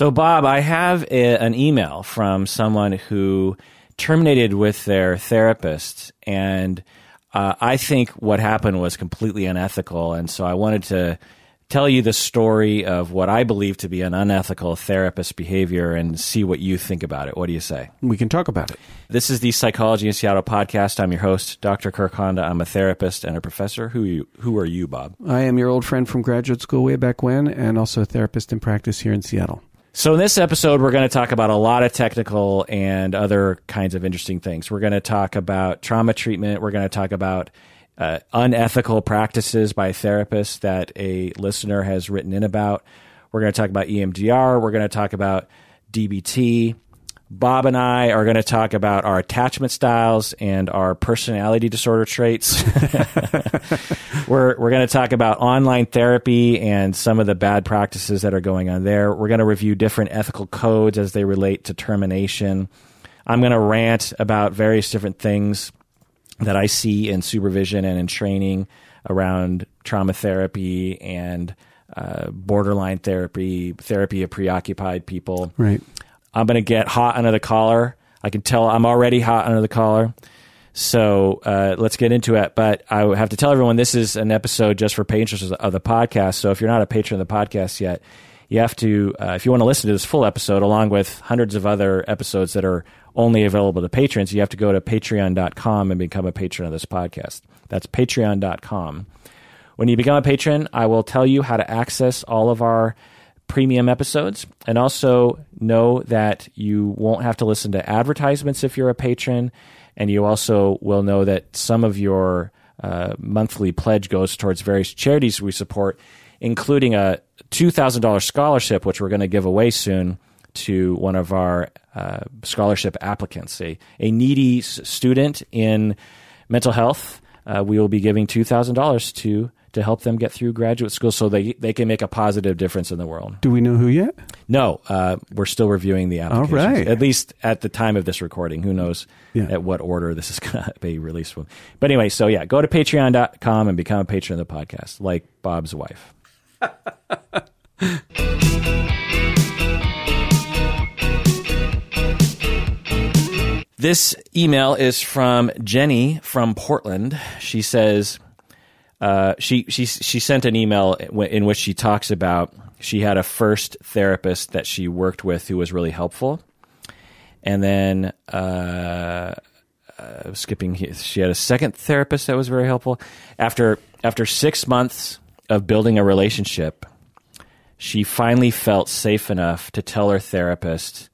So, Bob, I have a, an email from someone who terminated with their therapist, and uh, I think what happened was completely unethical. And so, I wanted to tell you the story of what I believe to be an unethical therapist behavior and see what you think about it. What do you say? We can talk about it. This is the Psychology in Seattle podcast. I'm your host, Dr. Kirk Honda. I'm a therapist and a professor. Who are you, who are you Bob? I am your old friend from graduate school way back when, and also a therapist in practice here in Seattle. So, in this episode, we're going to talk about a lot of technical and other kinds of interesting things. We're going to talk about trauma treatment. We're going to talk about uh, unethical practices by therapists that a listener has written in about. We're going to talk about EMDR. We're going to talk about DBT. Bob and I are going to talk about our attachment styles and our personality disorder traits. we're we're going to talk about online therapy and some of the bad practices that are going on there. We're going to review different ethical codes as they relate to termination. I'm going to rant about various different things that I see in supervision and in training around trauma therapy and uh, borderline therapy, therapy of preoccupied people. Right. I'm going to get hot under the collar. I can tell I'm already hot under the collar. So uh, let's get into it. But I have to tell everyone this is an episode just for patrons of the podcast. So if you're not a patron of the podcast yet, you have to, uh, if you want to listen to this full episode along with hundreds of other episodes that are only available to patrons, you have to go to patreon.com and become a patron of this podcast. That's patreon.com. When you become a patron, I will tell you how to access all of our premium episodes and also know that you won't have to listen to advertisements if you're a patron. And you also will know that some of your uh, monthly pledge goes towards various charities we support, including a $2,000 scholarship, which we're going to give away soon to one of our uh, scholarship applicants, a, a needy student in mental health. Uh, we will be giving $2,000 to to help them get through graduate school so they they can make a positive difference in the world. Do we know who yet? No, uh, we're still reviewing the applications. All right. At least at the time of this recording. Who knows Yeah. at what order this is going to be released from. But anyway, so yeah, go to patreon.com and become a patron of the podcast, like Bob's wife. This email is from Jenny from Portland. She says uh, she she she sent an email in which she talks about she had a first therapist that she worked with who was really helpful, and then uh, uh, skipping she had a second therapist that was very helpful. After after six months of building a relationship, she finally felt safe enough to tell her therapist.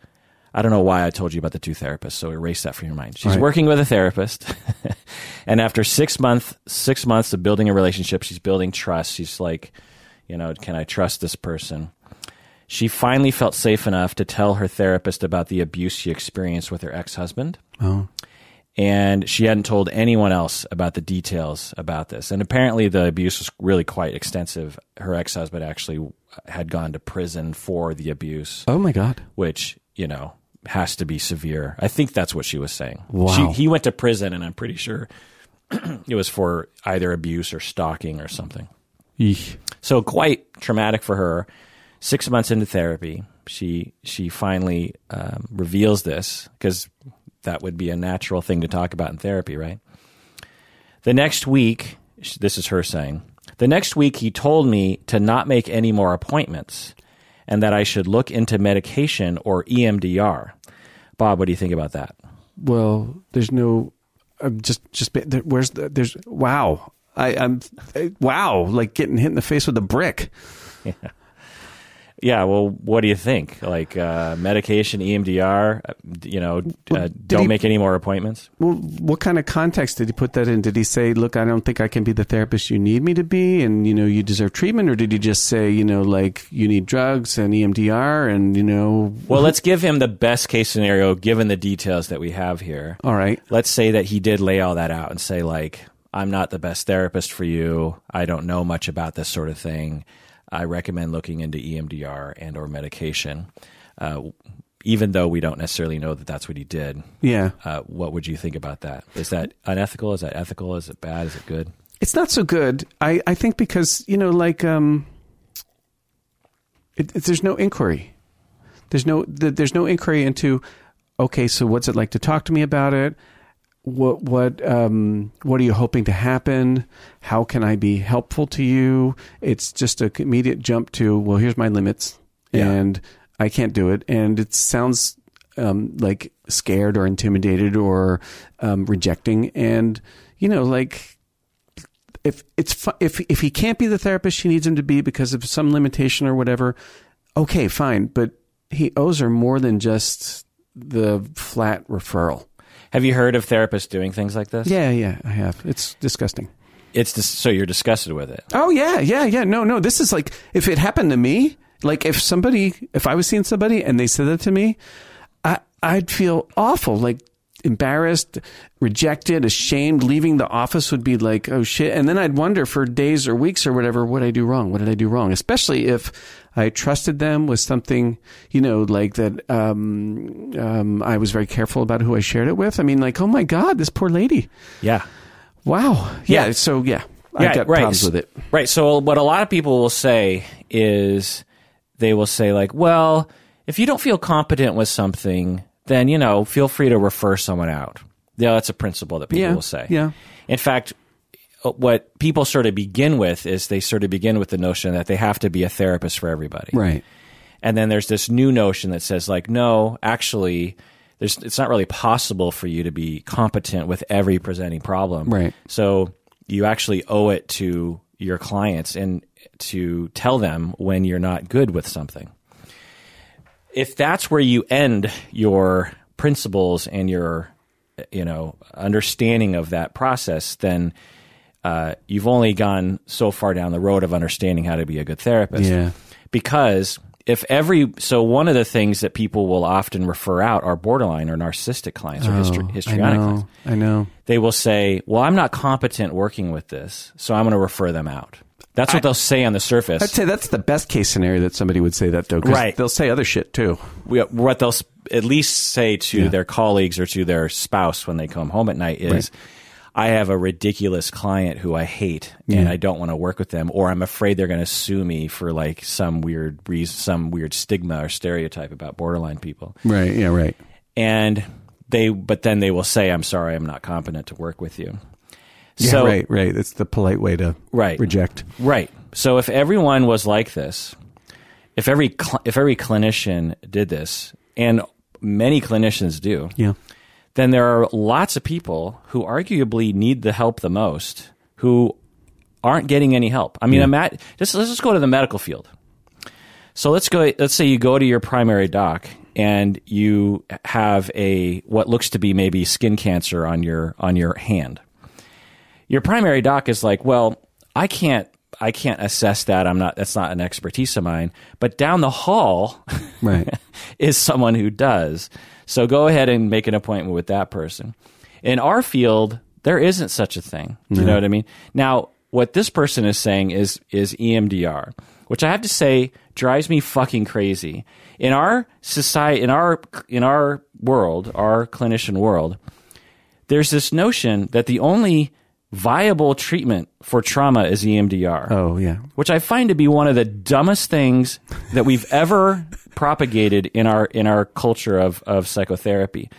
I don't know why I told you about the two therapists, so erase that from your mind. She's Right. working with a therapist, and after six month six months of building a relationship, she's building trust. She's like, you know, can I trust this person? She finally felt safe enough to tell her therapist about the abuse she experienced with her ex husband Oh, and she hadn't told anyone else about the details about this. And apparently, the abuse was really quite extensive. Her ex husband actually had gone to prison for the abuse, oh my God! which you know has to be severe. I think that's what she was saying. Wow. She, he went to prison, and I'm pretty sure it was for either abuse or stalking or something. So quite traumatic for her. Six months into therapy, she she finally um, reveals this because that would be a natural thing to talk about in therapy, right? The next week, this is her saying. The next week, he told me to not make any more appointments, and that I should look into medication or EMDR. Bob, what do you think about that? Well, there's no. I'm just just where's the there's wow. I, I'm I, wow, like getting hit in the face with a brick. Yeah, well, what do you think? Like uh, medication, EMDR, uh, you know, uh, don't he- make any more appointments? Well, what kind of context did he put that in? Did he say, "Look, I don't think I can be the therapist you need me to be, and you know, you deserve treatment," or did he just say, you know, like you need drugs and EMDR, and you know, Well, let's give him the best case scenario given the details that we have here. all right, Let's say that he did lay all that out and say, like, I'm not the best therapist for you. I don't know much about this sort of thing. I recommend looking into EMDR and or medication. Uh, even though we don't necessarily know that that's what he did, yeah, uh, what would you think about that? Is that unethical? Is that ethical? Is it bad? Is it good? it's not so good. I I think because you know, like um, it, it, there's no inquiry. There's no th- there's no inquiry into okay, so what's it like to talk to me about it? What what um, what are you hoping to happen? How can I be helpful to you? It's just a immediate jump to well, here's my limits, Yeah. and I can't do it. And it sounds um, like scared or intimidated or um, rejecting. And you know, like if it's fu- if if he can't be the therapist she needs him to be because of some limitation or whatever, okay, fine. But he owes her more than just the flat referral. Have you heard of therapists doing things like this? Yeah, yeah, I have. It's disgusting. It's dis- so you're disgusted with it. Oh yeah, yeah, yeah. No, no. This is like if it happened to me, like if somebody, if I was seeing somebody and they said that to me, I I'd feel awful, like embarrassed, rejected, ashamed. Leaving the office would be like, oh shit, and then I'd wonder for days or weeks or whatever, what I do wrong? What did I do wrong? Especially if I trusted them with something, you know, like that. Um, um, I was very careful about who I shared it with. I mean, like, oh my god, this poor lady. Yeah. Wow. Yeah. Yeah. So yeah, I Yeah, got right. problems with it. Right. So what a lot of people will say is they will say like, well, if you don't feel competent with something, then you know, feel free to refer someone out. Yeah, that's a principle that people Yeah, will say. yeah. In fact, Uh, what people sort of begin with is they sort of begin with the notion that they have to be a therapist for everybody. Right. And then there's this new notion that says like, no, actually, there's it's not really possible for you to be competent with every presenting problem. Right. So you actually owe it to your clients and to tell them when you're not good with something. If that's where you end your principles and your you know understanding of that process, then uh, you've only gone so far down the road of understanding how to be a good therapist Yeah. because if every so one of the things that people will often refer out are borderline or narcissistic clients or histri- Oh, I histrionic know. clients I know. they will say well i'm not competent working with this so i'm going to refer them out that's what they'll say on the surface I'd say that's the best case scenario that somebody would say that though. Right. They'll say other shit too. we- what they'll at least say to Yeah. their colleagues or to their spouse when they come home at night is Right. I have a ridiculous client who I hate and Yeah. I don't want to work with them or I'm afraid they're going to sue me for like some weird reason, some weird stigma or stereotype about borderline people. Right. Yeah. Right. And they but then they will say I'm sorry I'm not competent to work with you. Yeah. so right. Right. That's the polite way to Right. reject. Right. So if everyone was like this, if every cl- if every clinician did this, and many clinicians do, Yeah. Then there are lots of people who arguably need the help the most who aren't getting any help. I mean, ima- just let's just go to the medical field. So let's go. Let's say you go to your primary doc and you have a what looks to be maybe skin cancer on your on your hand. Your primary doc is like, well, I can't. I can't assess that. I'm not. That's not an expertise of mine. But down the hall, Right. is someone who does. So go ahead and make an appointment with that person. In our field, there isn't such a thing. You know what I mean? Now, what this person is saying is is EMDR, which I have to say drives me fucking crazy. In our society, in our in our world, our clinician world, there's this notion that the only viable treatment for trauma is EMDR oh yeah. which I find to be one of the dumbest things that we've ever propagated in our in our culture of of psychotherapy.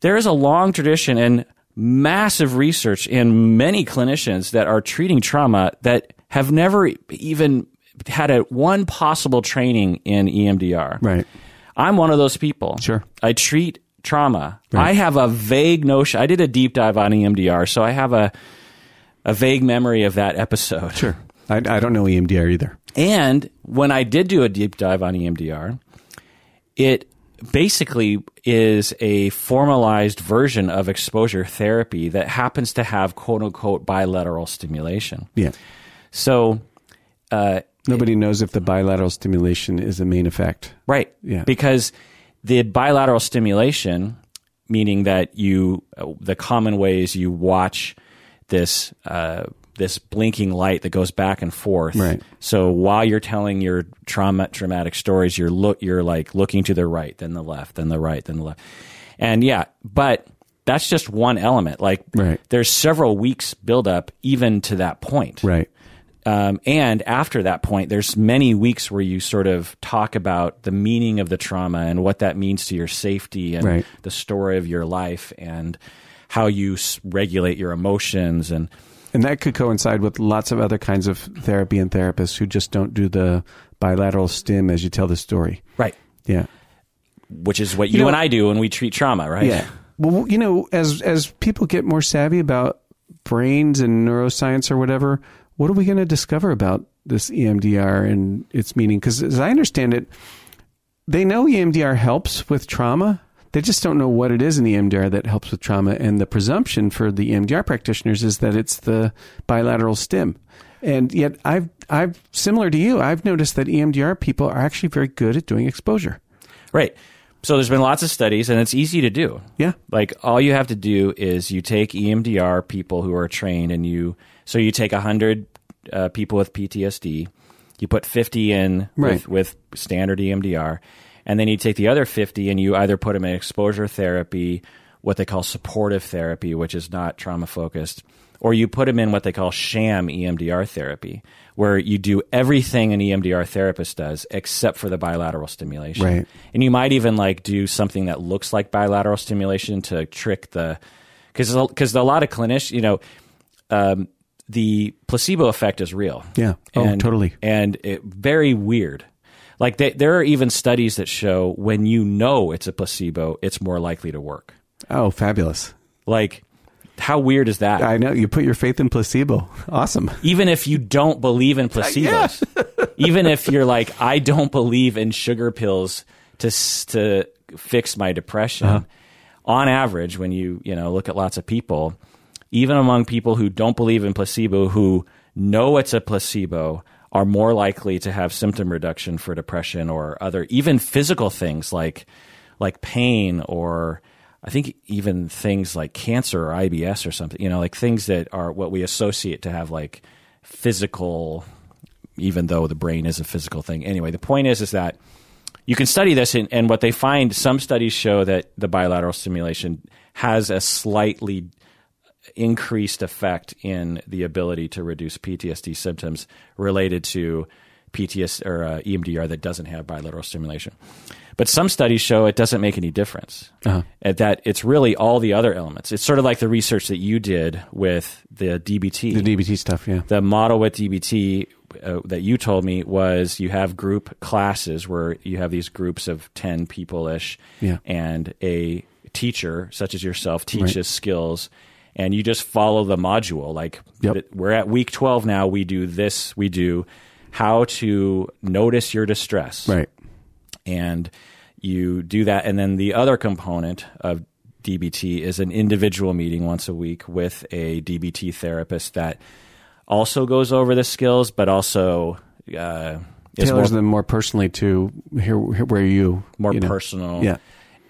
There is a long tradition and massive research in many clinicians that are treating trauma that have never even had a one possible training in EMDR. Right. I'm one of those people. Sure. I treat trauma. I have a vague notion. I did a deep dive on EMDR, so I have a a vague memory of that episode. Sure. I, I don't know EMDR either. And when I did do a deep dive on EMDR, it basically is a formalized version of exposure therapy that happens to have quote unquote bilateral stimulation. Yeah. So, uh, Nobody knows if the bilateral stimulation is the main effect. right. Yeah. Because the bilateral stimulation, meaning that you, uh, the common ways you watch this, uh, this blinking light that goes back and forth. Right. So while you're telling your trauma traumatic stories, you're look you're like looking to the right, then the left, then the right, then the left. And yeah, but that's just one element. Like Right. there's several weeks build up even to that point. Right. Um, and after that point, there's many weeks where you sort of talk about the meaning of the trauma and what that means to your safety and Right. the story of your life and how you s- regulate your emotions and And that could coincide with lots of other kinds of therapy and therapists who just don't do the bilateral stim as you tell the story. right, Yeah. which is what you, know- and I do when we treat trauma, right? Yeah. Well, you know, as as people get more savvy about brains and neuroscience or whatever, what are we going to discover about this EMDR and its meaning? Because as I understand it, they know EMDR helps with trauma. They just don't know what it is in EMDR that helps with trauma. And the presumption for the EMDR practitioners is that it's the bilateral stim. And yet, I've I've similar to you, I've noticed that EMDR people are actually very good at doing exposure. Right. So there's been lots of studies, and it's easy to do. Yeah. Like all you have to do is you take EMDR people who are trained, and you so you take hundred uh, people with PTSD, you put fifty in Right. with, with standard EMDR, and then you take the other fifty and you either put them in exposure therapy, what they call supportive therapy, which is not trauma focused, or you put them in what they call sham EMDR therapy, where you do everything an EMDR therapist does except for the bilateral stimulation. Right. And you might even like do something that looks like bilateral stimulation to trick the because because a lot of clinicians, you know, um, the placebo effect is real. Yeah. Oh, And- totally. And it, very weird. Like they, there are even studies that show when you know it's a placebo, it's more likely to work. Oh, fabulous. Like, how weird is that? I know you put your faith in placebo. Awesome. even if you don't believe in placebos, even if you're like, I don't believe in sugar pills to to fix my depression. Uh-huh. On average, when you you know look at lots of people, even among people who don't believe in placebo, who know it's a placebo, are more likely to have symptom reduction for depression or other even physical things like like pain or I think even things like cancer or IBS or something, you know, like things that are what we associate to have like physical, even though the brain is a physical thing. Anyway, the point is, is that you can study this, and, and what they find, some studies show that the bilateral stimulation has a slightly increased effect in the ability to reduce PTSD symptoms related to PTS or uh, EMDR that doesn't have bilateral stimulation. But some studies show it doesn't make any difference. Uh-huh. And that it's really all the other elements. It's sort of like the research that you did with the DBT. The DBT stuff, yeah. the model with DBT uh, that you told me was you have group classes where you have these groups of 10 people ish, Yeah. and a teacher, such as yourself, teaches skills. And you just follow the module. Like, Yep. we're at week 12 now. We do this. We do how to notice your distress Right. and you do that and then the other component of DBT is an individual meeting once a week with a DBT therapist that also goes over the skills but also uh, is more, Tailors them more personally to here, here where you more you know. personal Yeah.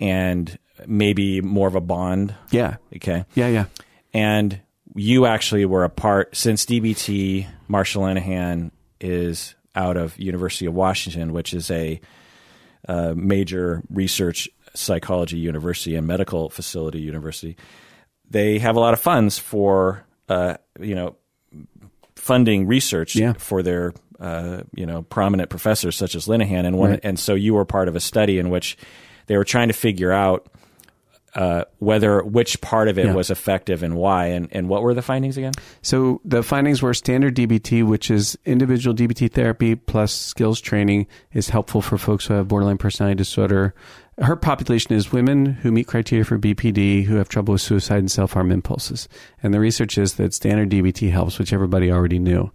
and maybe more of a bond Yeah. okay Yeah, yeah. And you actually were a part since DBT. Marsha Linehan is out of University of Washington, which is a uh, major research psychology university and medical facility university. They have a lot of funds for uh, you know funding research Yeah. for their uh, you know prominent professors such as Linehan, and one Right. and so you were part of a study in which they were trying to figure out uh, whether which part of it Yeah. was effective and why, and, and what were the findings again? So the findings were standard DBT, which is individual DBT therapy plus skills training, is helpful for folks who have borderline personality disorder. Her population is women who meet criteria for BPD who have trouble with suicide and self harm impulses. And the research is that standard DBT helps, which everybody already knew.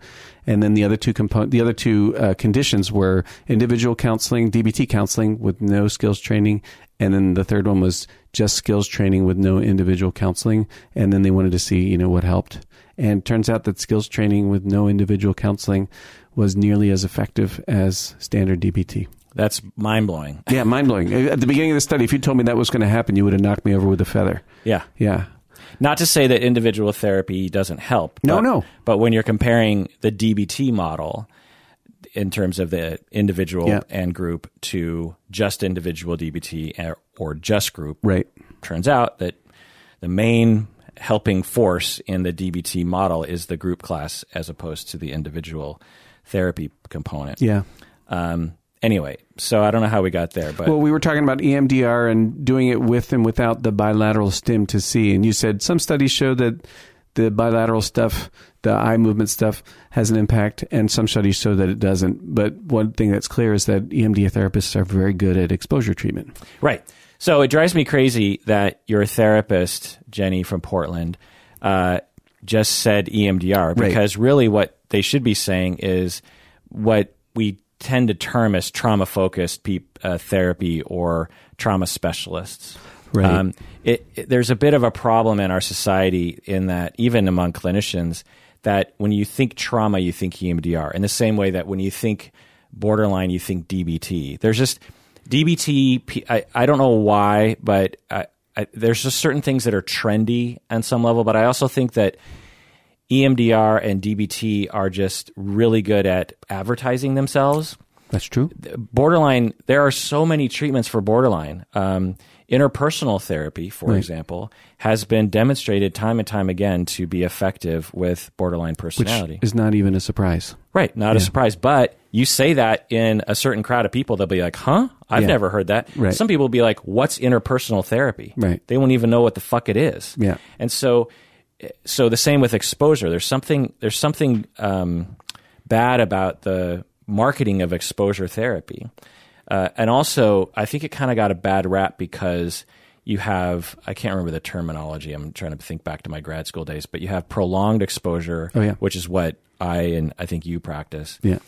And then the other two component, the other two uh, conditions were individual counseling, DBT counseling with no skills training, and then the third one was just skills training with no individual counseling. And then they wanted to see, you know, what helped. And turns out that skills training with no individual counseling was nearly as effective as standard DBT. That's mind blowing. Yeah, mind blowing. Uh, at the beginning of the study, if you told me that was going to happen, you would have knocked me over with a feather. Yeah. Yeah. Not to say that individual therapy doesn't help. No, but, no. But when you're comparing the DBT model in terms of the individual Yeah. and group to just individual DBT or, just group, Right. turns out that the main helping force in the DBT model is the group class as opposed to the individual therapy component. Yeah. Um, anyway, so I don't know how we got there, but Well, we were talking about EMDR and doing it with and without the bilateral stim to see, and you said some studies show that the bilateral stuff, the eye movement stuff, has an impact, and some studies show that it doesn't. But one thing that's clear is that EMDR therapists are very good at exposure treatment. Right. So it drives me crazy that your therapist, Jenny from Portland, uh, just said EMDR Right. because really what they should be saying is what we tend to term as trauma focused pe- uh, therapy or trauma specialists. Right. Um, it, it- there's a bit of a problem in our society in that even among clinicians that when you think trauma, you think EMDR in the same way that when you think borderline, you think DBT. There's just DBT. I, I don't know why, but I, I, there's just certain things that are trendy on some level. But I also think that EMDR and DBT are just really good at advertising themselves That's true. borderline there are so many treatments for borderline um, interpersonal therapy for example has been demonstrated time and time again to be effective with borderline personality. Which is not even a surprise. right not a surprise but you say that in a certain crowd of people they'll be like huh i've Yeah. never heard that Right. some people will be like what's interpersonal therapy Right. they won't even know what the fuck it is Yeah. and so so the same with exposure there's something there's something um, bad about the marketing of exposure therapy uh, and also i think it kind of got a bad rap because you have i can't remember the terminology i'm trying to think back to my grad school days but you have prolonged exposure Oh, yeah. which is what i and i think you practice Yeah.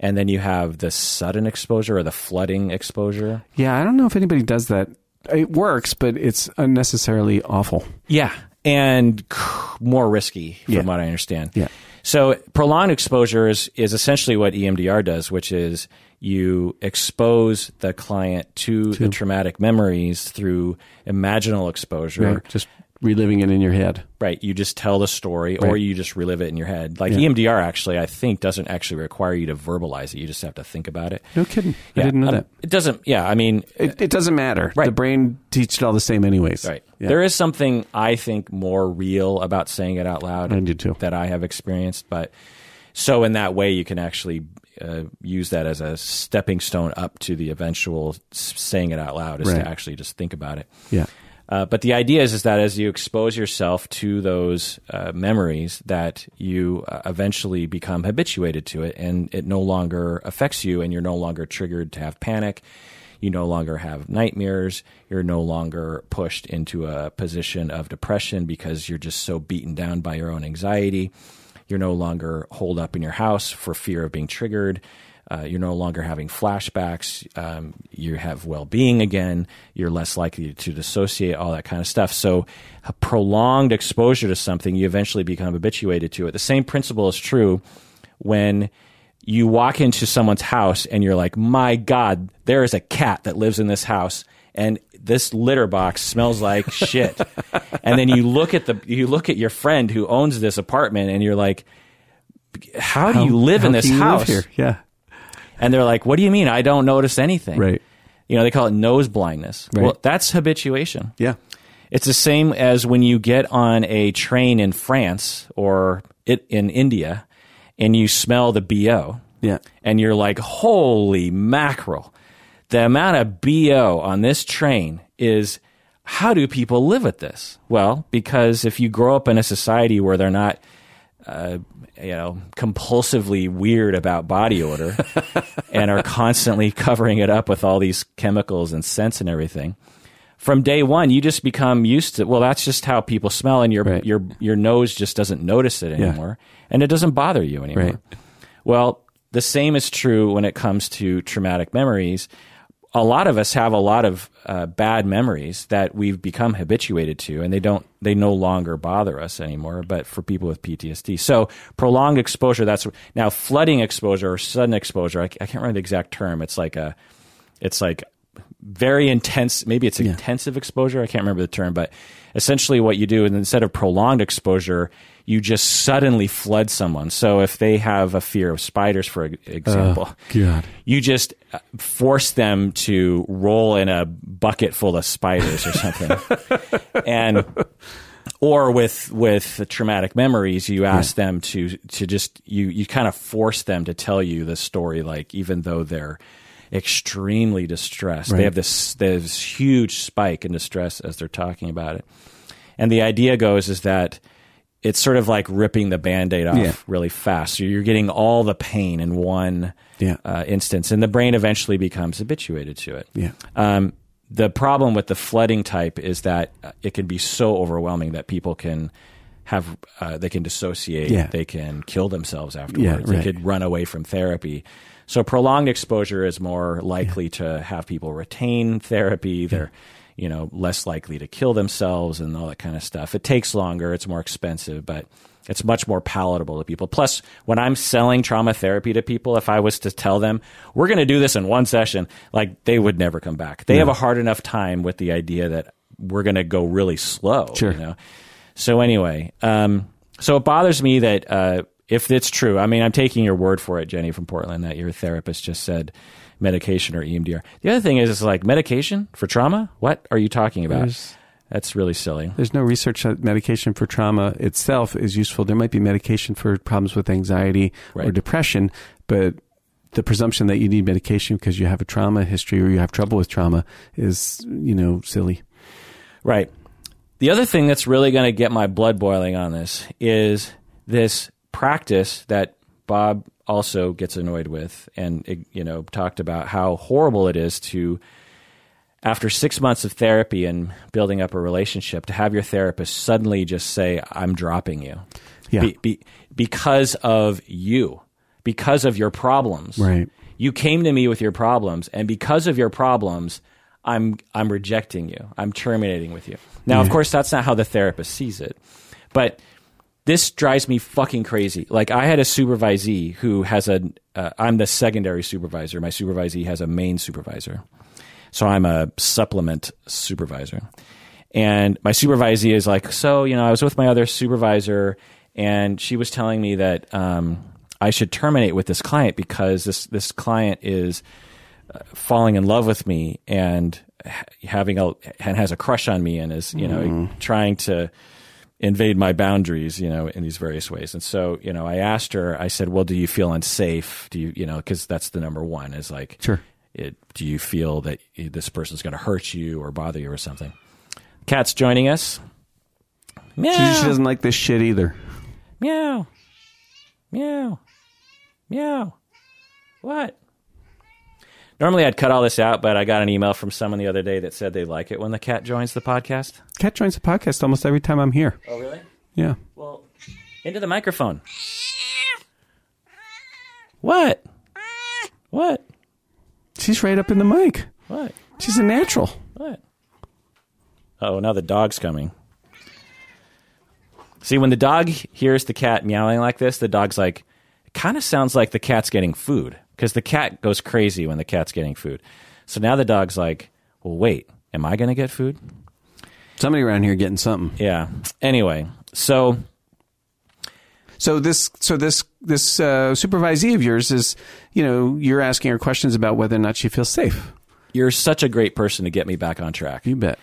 and then you have the sudden exposure or the flooding exposure Yeah, I don't know if anybody does that. It works, but it's unnecessarily awful. Yeah, and more risky, from Yeah. what I understand. Yeah. So prolonged exposure is, is essentially what EMDR does, which is you expose the client to, the traumatic memories through imaginal exposure. Right? Just reliving it in your head. Right. You just tell the story or you just relive it in your head. Like Yeah. EMDR actually, I think, doesn't actually require you to verbalize it. You just have to think about it. No kidding. I Yeah. didn't know Um, that. It doesn't, yeah. I mean, It, it doesn't matter. Right. The brain teaches it all the same, anyways. Right. Yeah. There is something I think more real about saying it out loud. I do too. That I have experienced, but so in that way, you can actually uh, use that as a stepping stone up to the eventual saying it out loud, is Right. to actually just think about it. yeah. Uh, but the idea is, is that as you expose yourself to those uh, memories, that you uh, eventually become habituated to it, and it no longer affects you, and you're no longer triggered to have panic. You no longer have nightmares. You're no longer pushed into a position of depression because you're just so beaten down by your own anxiety. You're no longer holed up in your house for fear of being triggered. Uh, you're no longer having flashbacks. Um, you have well being again. You're less likely to dissociate, all that kind of stuff. So, a prolonged exposure to something, you eventually become habituated to it. The same principle is true when you walk into someone's house and you're like, my God, there is a cat that lives in this house. And this litter box smells like shit. and then you look at the you look at your friend who owns this apartment and you're like, how do you live in this can you live house? here? Yeah. And they're like, "What do you mean? I don't notice anything." Right. You know, they call it nose blindness. Right. Well, that's habituation. Yeah. It's the same as when you get on a train in France or it in India and you smell the BO. Yeah. And you're like, "Holy mackerel. The amount of BO on this train is how do people live with this?" Well, because if you grow up in a society where they're not uh, you know, compulsively weird about body odor and are constantly covering it up with all these chemicals and scents and everything. From day one, you just become used to. Well, that's just how people smell, and your Right. your your nose just doesn't notice it anymore, and it doesn't bother you anymore. Right. Well, the same is true when it comes to traumatic memories. A lot of us have a lot of uh, bad memories that we've become habituated to, and they don't they no longer bother us anymore. But for people with PTSD, so prolonged exposure. That's now flooding exposure or sudden exposure. I, I can't remember the exact term. It's like a, it's like very intense. Maybe it's intensive exposure. I can't remember the term, but essentially what you do, and instead of prolonged exposure, you just suddenly flood someone. So if they have a fear of spiders, for example, God. you just uh, force them to roll in a bucket full of spiders or something, and or with with traumatic memories you ask them to to just you you kind of force them to tell you the story like even though they're extremely distressed. They have this this huge spike in distress as they're talking about it. And the idea goes is that it's sort of like ripping the band-aid off Yeah. really fast so you're getting all the pain in one Yeah. uh, instance and the brain eventually becomes habituated to it Yeah. um, the problem with the flooding type is that uh, it can be so overwhelming that people can have uh, they can dissociate, Yeah. they can kill themselves afterwards, right. they could run away from therapy. So prolonged exposure is more likely to have people retain therapy. They're you know less likely to kill themselves and all that kind of stuff. It takes longer, it's more expensive, but it's much more palatable to people. Plus, when I'm selling trauma therapy to people, if I was to tell them we're going to do this in one session, like they would never come back. They have a hard enough time with the idea that we're going to go really slow. Sure. You know? So anyway, um, so it bothers me that uh, if it's true, I mean, I'm taking your word for it, Jenny from Portland, that your therapist just said medication or EMDR. The other thing is, it's like medication for trauma. What are you talking about? There's- That's really silly. There's no research that medication for trauma itself is useful. There might be medication for problems with anxiety or depression, but the presumption that you need medication because you have a trauma history or you have trouble with trauma is, you know, silly. Right. The other thing that's really going to get my blood boiling on this is this practice that Bob also gets annoyed with and you know talked about how horrible it is to after 6 months of therapy and building up a relationship to have your therapist suddenly just say I'm dropping you. Yeah. Be, be, because of you. Because of your problems. Right. You came to me with your problems, and because of your problems, I'm I'm rejecting you. I'm terminating with you. Now, of course, that's not how the therapist sees it, but this drives me fucking crazy. Like I had a supervisee who has a. Uh, I'm the secondary supervisor. My supervisee has a main supervisor, so I'm a supplement supervisor. And my supervisee is like, so you know, I was with my other supervisor, and she was telling me that um, I should terminate with this client because this this client is uh, falling in love with me and having a and has a crush on me and is you know trying to invade my boundaries you know in these various ways. And so you know i asked her i said well do you feel unsafe? Do you you know because that's the number one is like Sure. it, do you feel that this person's going to hurt you or bother you or something? Cat's joining us. Meow She, she doesn't like this shit either. meow. Meow. Meow. What normally i'd cut all this out but i got an email from someone the other day that said they like it when the cat joins the podcast Cat joins the podcast almost every time I'm here. oh really Yeah. well into the microphone what what She's right up in the mic. what She's a natural. What? Oh, now the dog's coming. See, when the dog hears the cat meowing like this, the dog's like, it kind of sounds like the cat's getting food because the cat goes crazy when the cat's getting food. So now the dog's like, well, wait, am I going to get food? Somebody around here getting something. Yeah. Anyway, so So this, so this, this uh, supervisee of yours is, you know, you're asking her questions about whether or not she feels safe. you're such a great person to get me back on track. You bet.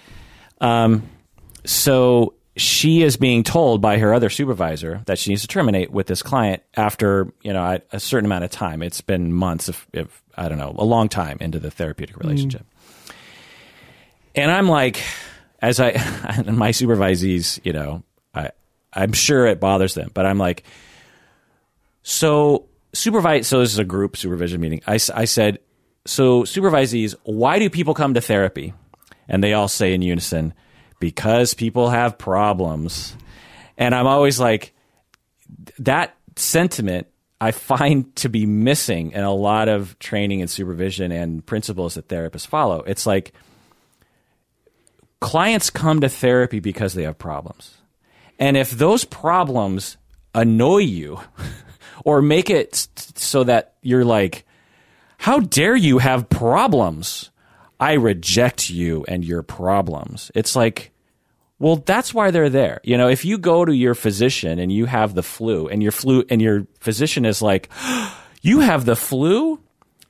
so she is being told by her other supervisor that she needs to terminate with this client after you know a, certain amount of time. It's been months, if, if I don't know, a long time into the therapeutic hmm. relationship. And I'm like, as I and my supervisees, you know, I I'm sure it bothers them, but I'm like, so supervise. So this is a group supervision meeting. I said, so supervisees, why do people come to therapy? And they all say in unison, because people have problems. And I'm always like, that sentiment I find to be missing in a lot of training and supervision and principles that therapists follow. It's like clients come to therapy because they have problems. And if those problems annoy you or make it so that you're like, how dare you have problems? I reject you and your problems. It's like, well, that's why they're there. You know, if you go to your physician and you have the flu and your flu and your physician is like, you have the flu?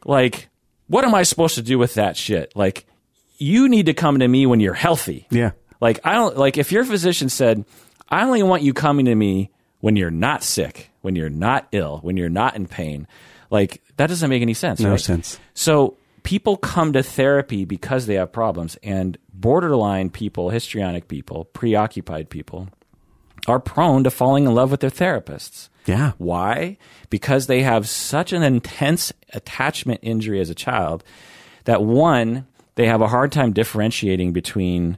Like, what am I supposed to do with that shit? Like, you need to come to me when you're healthy. Yeah. Like I don't like if your physician said, I only want you coming to me when you're not sick, when you're not ill, when you're not in pain. Like that doesn't make any sense. No right? sense. So people come to therapy because they have problems, and borderline people, histrionic people, preoccupied people are prone to falling in love with their therapists. Yeah. Why? Because they have such an intense attachment injury as a child that one, they have a hard time differentiating between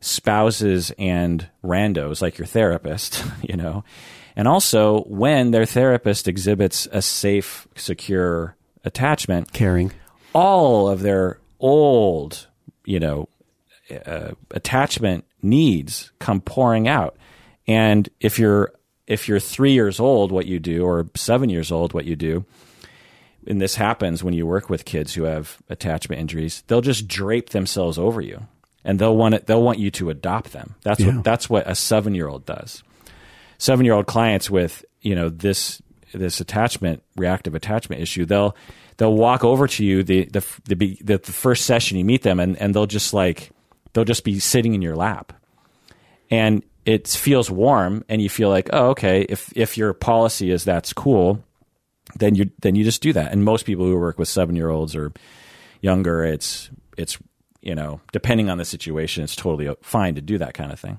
spouses and randos like your therapist, you know. And also when their therapist exhibits a safe, secure attachment, Caring. All of their old, you know, uh, attachment needs come pouring out. And if you're if you're three years old, what you do, or seven years old, what you do, and this happens when you work with kids who have attachment injuries, they'll just drape themselves over you, and they'll want it. They'll want you to adopt them. That's Yeah. what that's what a seven year old does. Seven year old clients with you know this this attachment reactive attachment issue, they'll they'll walk over to you the the the, the, first session you meet them, and and they'll just like they'll just be sitting in your lap. And it feels warm and you feel like oh okay if if your policy is that's cool then you then you just do that. And most people who work with 7 year olds or younger it's it's you know depending on the situation it's totally fine to do that kind of thing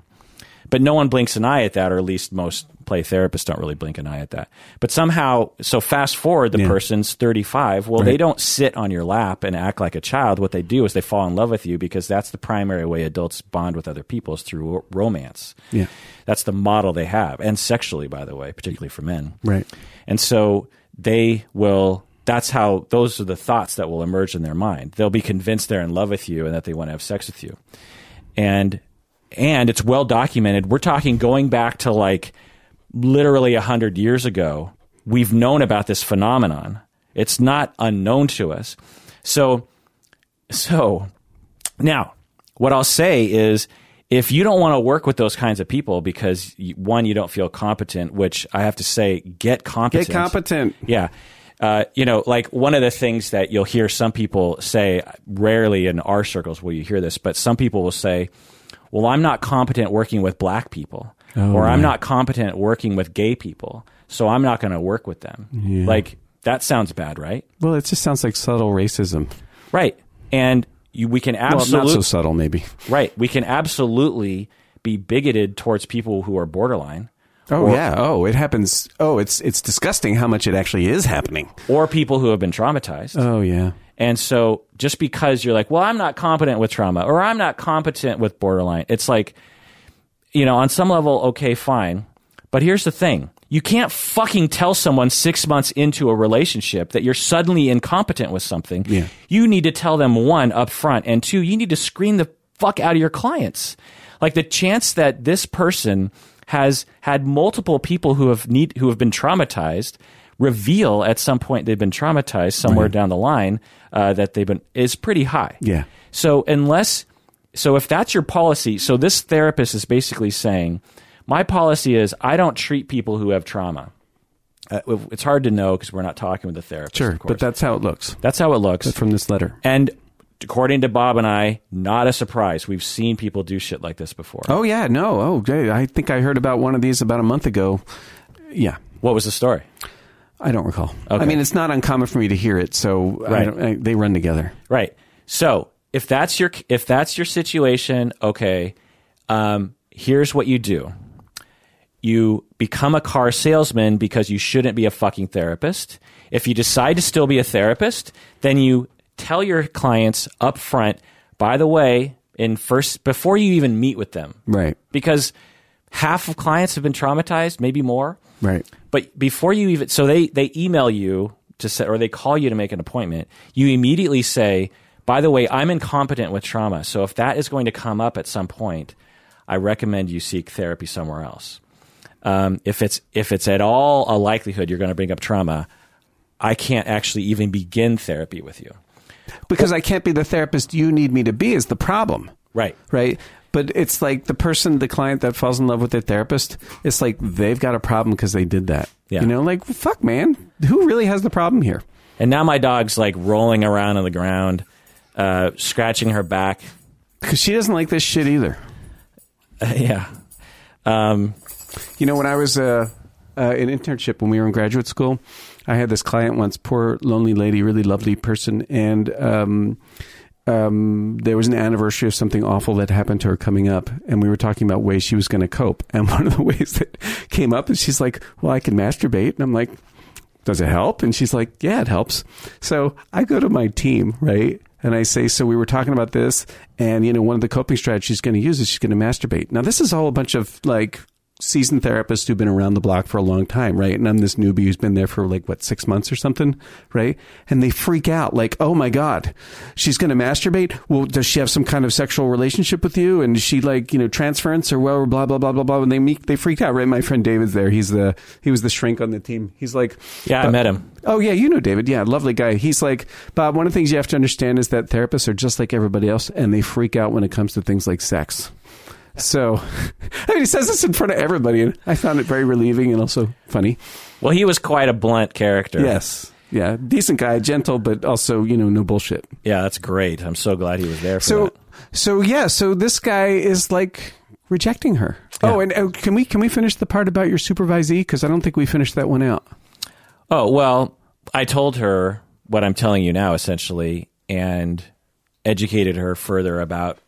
but no one blinks an eye at that or at least most play therapists don't really blink an eye at that. But somehow so fast forward the Yeah. person's 35 well they don't sit on your lap and act like a child. What they do is they fall in love with you because that's the primary way adults bond with other people is through romance. Yeah. that's the model they have and sexually by the way particularly for men. Right. and so they will that's how those are the thoughts that will emerge in their mind. They'll be convinced they're in love with you and that they want to have sex with you. And and it's well documented we're talking going back to like literally 100 years ago we've known about this phenomenon it's not unknown to us so so now, what I'll say is if you don't want to work with those kinds of people because one, you don't feel competent, which I have to say, get competent. Get competent. Yeah. Uh, you know, like one of the things that you'll hear some people say, rarely in our circles will you hear this, but some people will say, well, I'm not competent working with black people, oh, or I'm not competent working with gay people, so I'm not going to work with them. Like, that sounds bad, right? Well, it just sounds like subtle racism. Right. And you, we can Well, absolutely not so subtle, maybe. Right. We can absolutely be bigoted towards people who are borderline Oh Or- yeah. Oh, it happens. Oh, it's it's disgusting how much it actually is happening. or people who have been traumatized. Oh yeah. And so just because you're like, well, I'm not competent with trauma or I'm not competent with borderline, it's like, you know, on some level, okay, fine. But here's the thing. You can't fucking tell someone six months into a relationship that you're suddenly incompetent with something. Yeah. You need to tell them one up front, and two, you need to screen the fuck out of your clients. Like the chance that this person has had multiple people who have need who have been traumatized reveal at some point they've been traumatized somewhere down the line uh, that they've been is pretty high. Yeah. So unless so if that's your policy, so this therapist is basically saying, my policy is I don't treat people who have trauma. Uh, it's hard to know because we're not talking with the therapist. Sure, but that's how it looks that's how it looks. from this letter. And according to Bob and I, not a surprise. We've seen people do shit like this before. Oh yeah, no. Oh. I think I heard about one of these about a month ago. Yeah. What was the story? I don't recall. Okay. I mean, it's not uncommon for me to hear it, so I Right. don't, I, they run together. Right. So if that's your if that's your situation, okay, um, here's what you do. You become a car salesman because you shouldn't be a fucking therapist. If you decide to still be a therapist, then you tell your clients up front, by the way, in first before you even meet with them. Right. Because half of clients have been traumatized, maybe more. Right. But before you even, so they they email you to say, or they call you to make an appointment. You immediately say, "By the way, I'm incompetent with trauma, so if that is going to come up at some point, I recommend you seek therapy somewhere else. Um, if it's if it's at all a likelihood you're going to bring up trauma, I can't actually even begin therapy with you. Because I can't be the therapist you need me to be is the problem. Right. Right. But it's like the person, the client that falls in love with their therapist, it's like they've got a problem because they did that. Yeah. You know, like, fuck, man. Who really has the problem here? And now my dog's like rolling around on the ground, uh, scratching her back. Because she doesn't like this shit either. yeah. Um, You know, when I was uh, uh, in internship when we were in graduate school, I had this client once, poor lonely lady, really lovely person, and um, um, there was an anniversary of something awful that happened to her coming up, and we were talking about ways she was going to cope. And one of the ways that came up is she's like, "Well, I can masturbate," and I'm like, "Does it help?" And she's like, "Yeah, it helps." So I go to my team, right? And I say, so we were talking about this, and you know, one of the coping strategies she's going to use is she's going to masturbate. Now, this is all a bunch of like seasoned therapists who've been around the block for a long time, right? And I'm this newbie who's been there for like what six months or something, right? And they freak out, like, "Oh my god, she's going to masturbate. Well, does she have some kind of sexual relationship with you? And is she like, you know, transference or well, blah blah blah blah blah?" And they meet, they freaked out, right? My friend David's there. He's the he was the shrink on the team. He's like, yeah, I met him. Oh yeah, you know David. Yeah, lovely guy. He's like Bob. One of the things you have to understand is that therapists are just like everybody else, and they freak out when it comes to things like sex. So, I mean, he says this in front of everybody, and I found it very relieving and also funny. Well, he was quite a blunt character. Yes, yeah, decent guy, gentle, but also you know no bullshit. Yeah, that's great. I'm so glad he was there for So, that. so yeah, so this guy is like rejecting her. Yeah. Oh, and uh, can we can we finish the part about your supervisee? Because I don't think we finished that one out. Oh, well, I told her what I'm telling you now, essentially, and educated her further about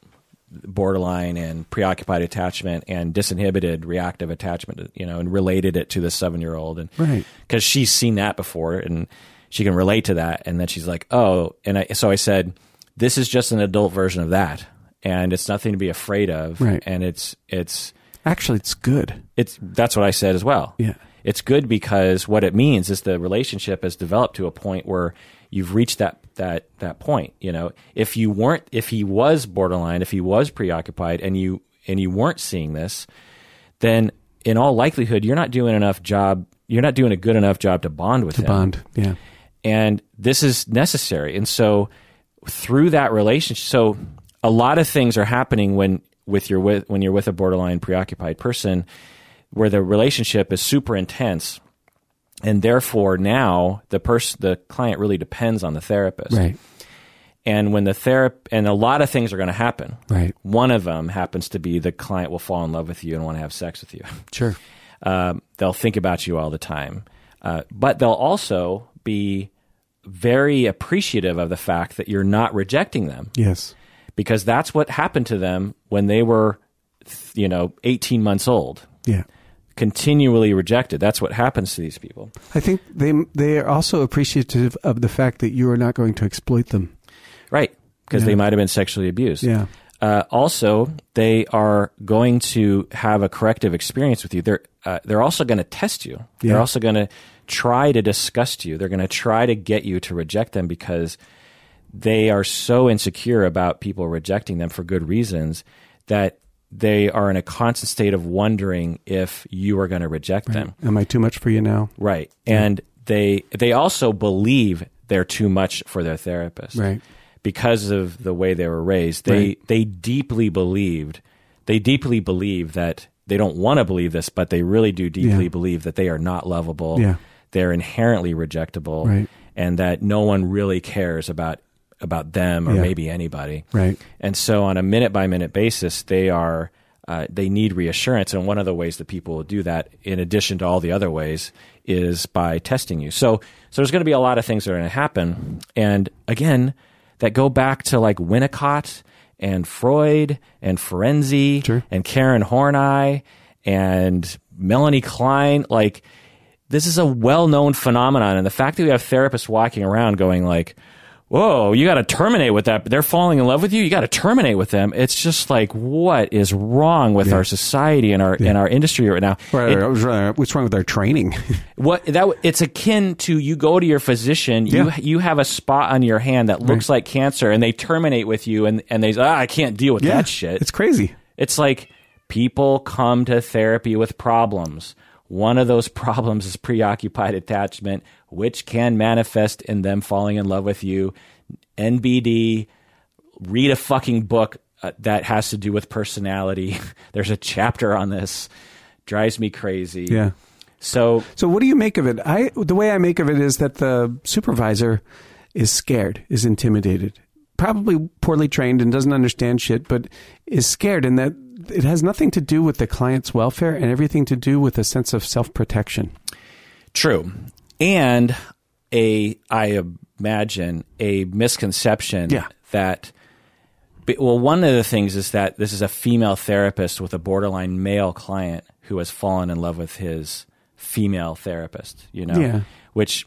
borderline and preoccupied attachment and disinhibited reactive attachment, you know, and related it to the seven year old. And Right. because she's seen that before and she can relate to that. And then she's like, oh, and I, so I said, this is just an adult version of that. And it's nothing to be afraid of. Right. And it's, it's, Actually, it's good. it's that's what I said as well. Yeah. It's good because what it means is the relationship has developed to a point where you've reached that that that point, you know. If you weren't if he was borderline, if he was preoccupied and you and you weren't seeing this, then in all likelihood you're not doing enough job you're not doing a good enough job to bond with him Bond. Yeah. and this is necessary and so through that relationship so a lot of things are happening when with your with when you're with a borderline preoccupied person where the relationship is super intense and therefore now the person the client really depends on the therapist Right. and when the therap and a lot of things are going to happen Right. one of them happens to be the client will fall in love with you and want to have sex with you Sure. um, they'll think about you all the time, uh, but they'll also be very appreciative of the fact that you're not rejecting them Yes. because that's what happened to them when they were, you know, 18 months old, Yeah. Continually rejected. That's what happens to these people. I think they they are also appreciative of the fact that you are not going to exploit them. Right. Because Yeah. they might have been sexually abused. Yeah. Uh, also, they are going to have a corrective experience with you. They're uh, they're also going to test you. They're also going to try to disgust you. They're going to try to get you to reject them because they are so insecure about people rejecting them for good reasons that they are in a constant state of wondering if you are going to reject them. Am I too much for you now? Right. And they they also believe they're too much for their therapist. Right. Because of the way they were raised. They Right. they deeply believed they deeply believe that they don't want to believe this, but they really do deeply Yeah. believe that they are not lovable. Yeah. They're inherently rejectable. Right. And that no one really cares about about them or Yeah. maybe anybody. Right. And so, on a minute by minute basis, they are uh, they need reassurance, and one of the ways that people will do that, in addition to all the other ways, is by testing you. So, so there's going to be a lot of things that are going to happen, and again, that go back to like Winnicott and Freud and Ferenczi Sure. and Karen Horney and Melanie Klein, like this is a well-known phenomenon and the fact that we have therapists walking around going like whoa you got to terminate with that they're falling in love with you you got to terminate with them it's just like what is wrong with our society and our and our industry right now Right, It- was. What's wrong with our training? what that it's akin to you go to your physician you Yeah. you have a spot on your hand that looks like cancer and they terminate with you and and they say ah, I can't deal with that shit It's crazy. it's like people come to therapy with problems. One of those problems is preoccupied attachment, which can manifest in them falling in love with you. NBD, read a fucking book uh, that has to do with personality. There's a chapter on this. Drives me crazy. Yeah. So, So what do you make of it? I the way I make of it is that the supervisor is scared, is intimidated, probably poorly trained and doesn't understand shit, but is scared and that it has nothing to do with the client's welfare and everything to do with a sense of self protection. True. And a, I imagine, a misconception Yeah. that, well, one of the things is that this is a female therapist with a borderline male client who has fallen in love with his female therapist, you know, Yeah. which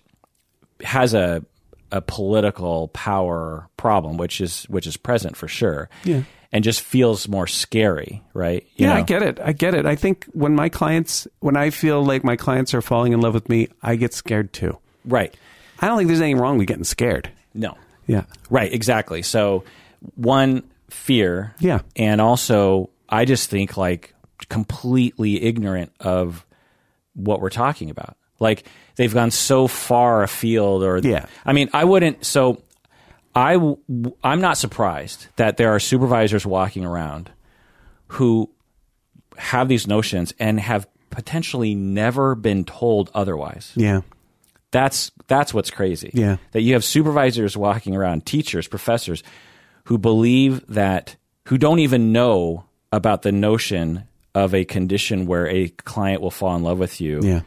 has a, a political power problem, which is, which is present for sure. Yeah. And just feels more scary, right? You yeah, I get it. I get it. I think when my clients, when I feel like my clients are falling in love with me, I get scared too. Right. I don't think there's anything wrong with getting scared. No. Yeah. Right, exactly. So one fear, Yeah. and also I just think like completely ignorant of what we're talking about. Like they've gone so far afield, or Yeah. I mean, I wouldn't. So I w- I'm not surprised that there are supervisors walking around who have these notions and have potentially never been told otherwise. Yeah. That's that's what's crazy. Yeah. That you have supervisors walking around, teachers, professors who believe that who don't even know about the notion of a condition where a client will fall in love with you Yeah.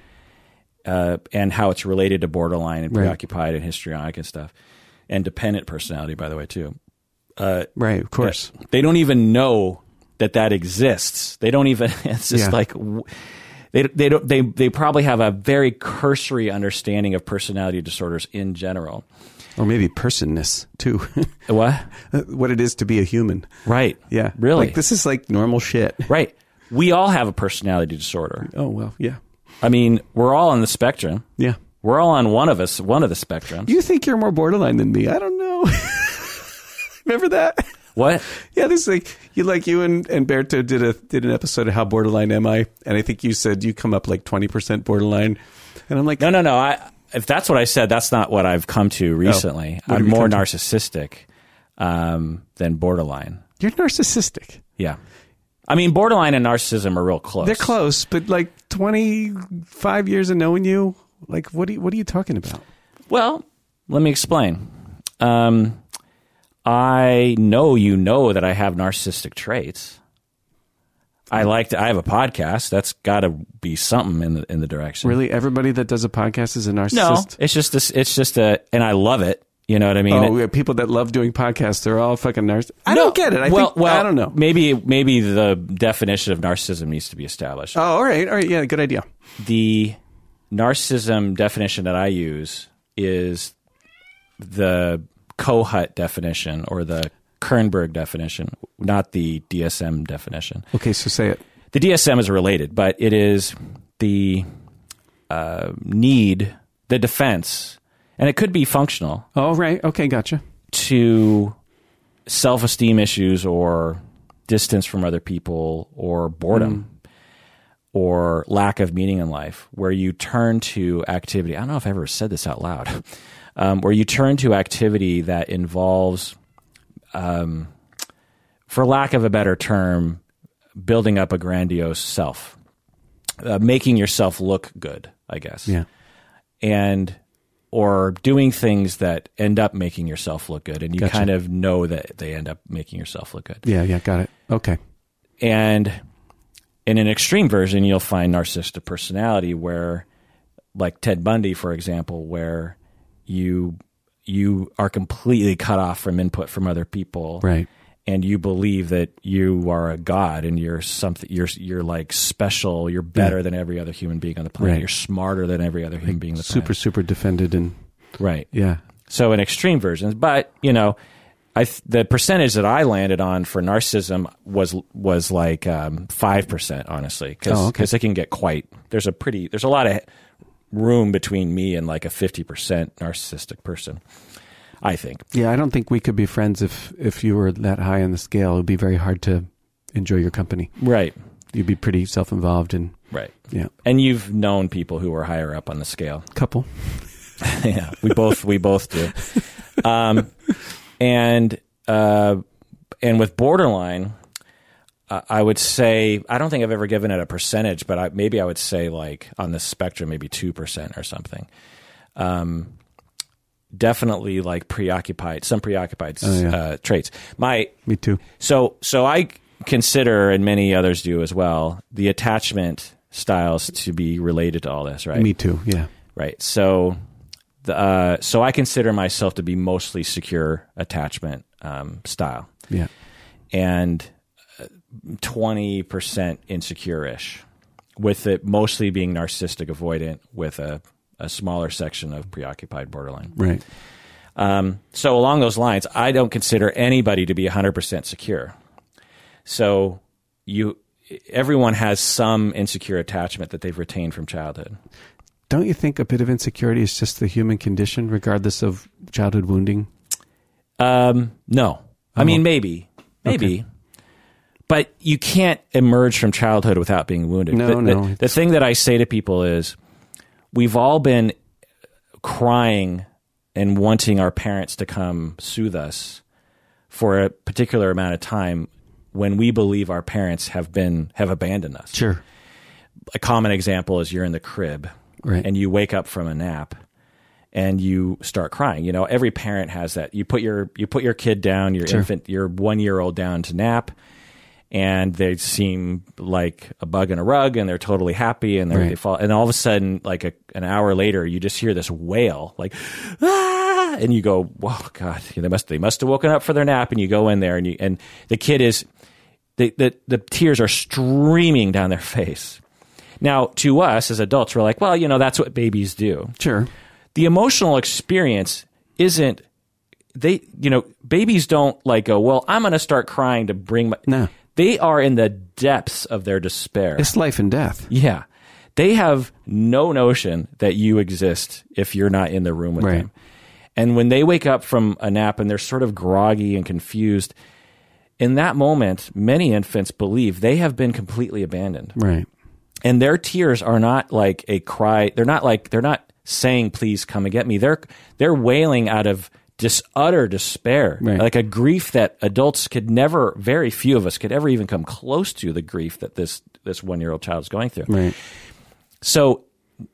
uh, and how it's related to borderline and Right. preoccupied and histrionic and stuff. And dependent personality, by the way, too. Uh, right. Of course. They don't even know that that exists. They don't even. It's just Yeah. like they they don't they they probably have a very cursory understanding of personality disorders in general. Or maybe personness too. What? what it is to be a human. Right. Yeah. Really. Like this is like normal shit. right. We all have a personality disorder. Oh well. Yeah. I mean, we're all on the spectrum. Yeah. We're all on one of us, one of the spectrums. You think you're more borderline than me? I don't know. Remember that? what? Yeah, this is like you like you and, and Berto did a did an episode of How Borderline Am I? And I think you said you come up like twenty percent borderline. And I'm like, No, no, no. I if that's what I said, that's not what I've come to recently. Oh. I'm more narcissistic um, than borderline. you're narcissistic. Yeah. I mean, borderline and narcissism are real close. They're close, but like twenty five years of knowing you, like what are you, what are you talking about? Well, let me explain. Um, I know you know that I have narcissistic traits. I like to. I have a podcast. That's got to be something in the in the direction. Really, everybody that does a podcast is a No, narcissist. it's just this. It's just a, and I love it. You know what I mean? Oh, yeah, people that love doing podcasts, they're all fucking narcissists. I No, don't get it. I well, think, well, I don't know. Maybe maybe the definition of narcissism needs to be established. Oh, all right, all right, yeah, good idea. the narcissism definition that I use is the Kohut definition or the Kernberg definition, not the DSM definition. Okay, so say it. The DSM is related, but it is the uh, need, the defense, and it could be functional Oh, right. Okay, gotcha. to self esteem issues or distance from other people or boredom or lack of meaning in life, where you turn to activity. I don't know if I ever said this out loud, um, where you turn to activity that involves, um, for lack of a better term, building up a grandiose self, uh, making yourself look good, I guess Yeah. and or doing things that end up making yourself look good and you Gotcha. kind of know that they end up making yourself look good Yeah, yeah, got it. Okay. and in an extreme version you'll find narcissistic personality where like ted bundy for example where you you are completely cut off from input from other people Right. and you believe that you are a god and you're something you're you're like special you're better than every other human being on the planet Right. you're smarter than every other human being on the Super, planet super defended and right yeah. so in extreme versions, but you know, I th- the percentage that I landed on for narcissism was was like um, five percent, honestly, because Oh, okay. it can get quite. There's a pretty there's a lot of room between me and like a fifty percent narcissistic person. I think. Yeah, I don't think we could be friends if if you were that high on the scale. It would be very hard to enjoy your company. Right. You'd be pretty self-involved and Right. yeah, And you've known people who are higher up on the scale. couple. yeah, we both we both do. Um, and uh, and with borderline, uh, I would say I don't think I've ever given it a percentage, but I, maybe I would say like on the spectrum, maybe two percent or something. Um, definitely like preoccupied, some preoccupied Oh, yeah. uh, traits. My Me too. so so I consider, and many others do as well, the attachment styles to be related to all this, right? Me too. Yeah. Right. So, uh, so I consider myself to be mostly secure attachment um, style, Yeah. and twenty percent insecure-ish, with it mostly being narcissistic avoidant, with a, a smaller section of preoccupied borderline. Right. Um, so along those lines, I don't consider anybody to be 100% secure. So you, everyone has some insecure attachment that they've retained from childhood. Don't you think a bit of insecurity is just the human condition, regardless of childhood wounding? Um, no, I mean maybe, maybe, but you can't emerge from childhood without being wounded. No, the, the- no, The, it's- thing that I say to people is, we've all been crying and wanting our parents to come soothe us for a particular amount of time when we believe our parents have been have abandoned us. Sure. A common example is you're in the crib Right. and you wake up from a nap and you start crying. You know, every parent has that. You put your you put your kid down, your Sure. infant, your one year old down to nap, and they seem like a bug in a rug, and they're totally happy, and Right. they fall, and all of a sudden, like a, an hour later, you just hear this wail, like ah, and you go, "Whoa, God!" They must they must have woken up for their nap, and you go in there, and you and the kid is the, the, the tears are streaming down their face. Now, to us as adults, we're like, well, you know, that's what babies do. Sure. The emotional experience isn't, they, you know, babies don't like go, well, I'm going to start crying to bring my. No. They are in the depths of their despair. It's life and death. Yeah. They have no notion that you exist if you're not in the room with Right. them. And when they wake up from a nap and they're sort of groggy and confused, in that moment, many infants believe they have been completely abandoned. Right. And their tears are not like a cry. They're not like, they're not saying, please come and get me. They're, they're wailing out of just utter despair, Right. like a grief that adults could never, very few of us could ever even come close to the grief that this, this one year old child is going through. Right. So,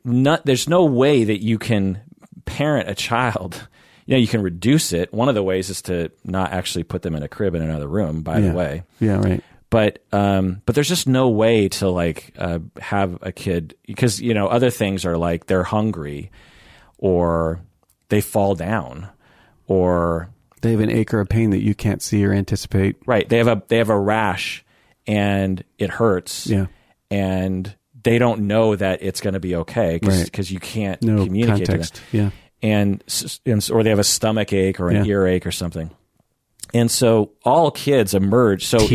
not, there's no way that you can parent a child. You know, you can reduce it. One of the ways is to not actually put them in a crib in another room. By Yeah. the way, Yeah. Right. But um, but there's just no way to like uh, have a kid because you know other things are like they're hungry, or they fall down, or They have an acre of pain that you can't see or anticipate. right they have a they have a rash and it hurts. Yeah. and they don't know that it's going to be okay because Right. you can't No communicate context. to them. Yeah. And, and or they have a stomach ache or an Yeah. earache or something. And so all kids emerge. So in-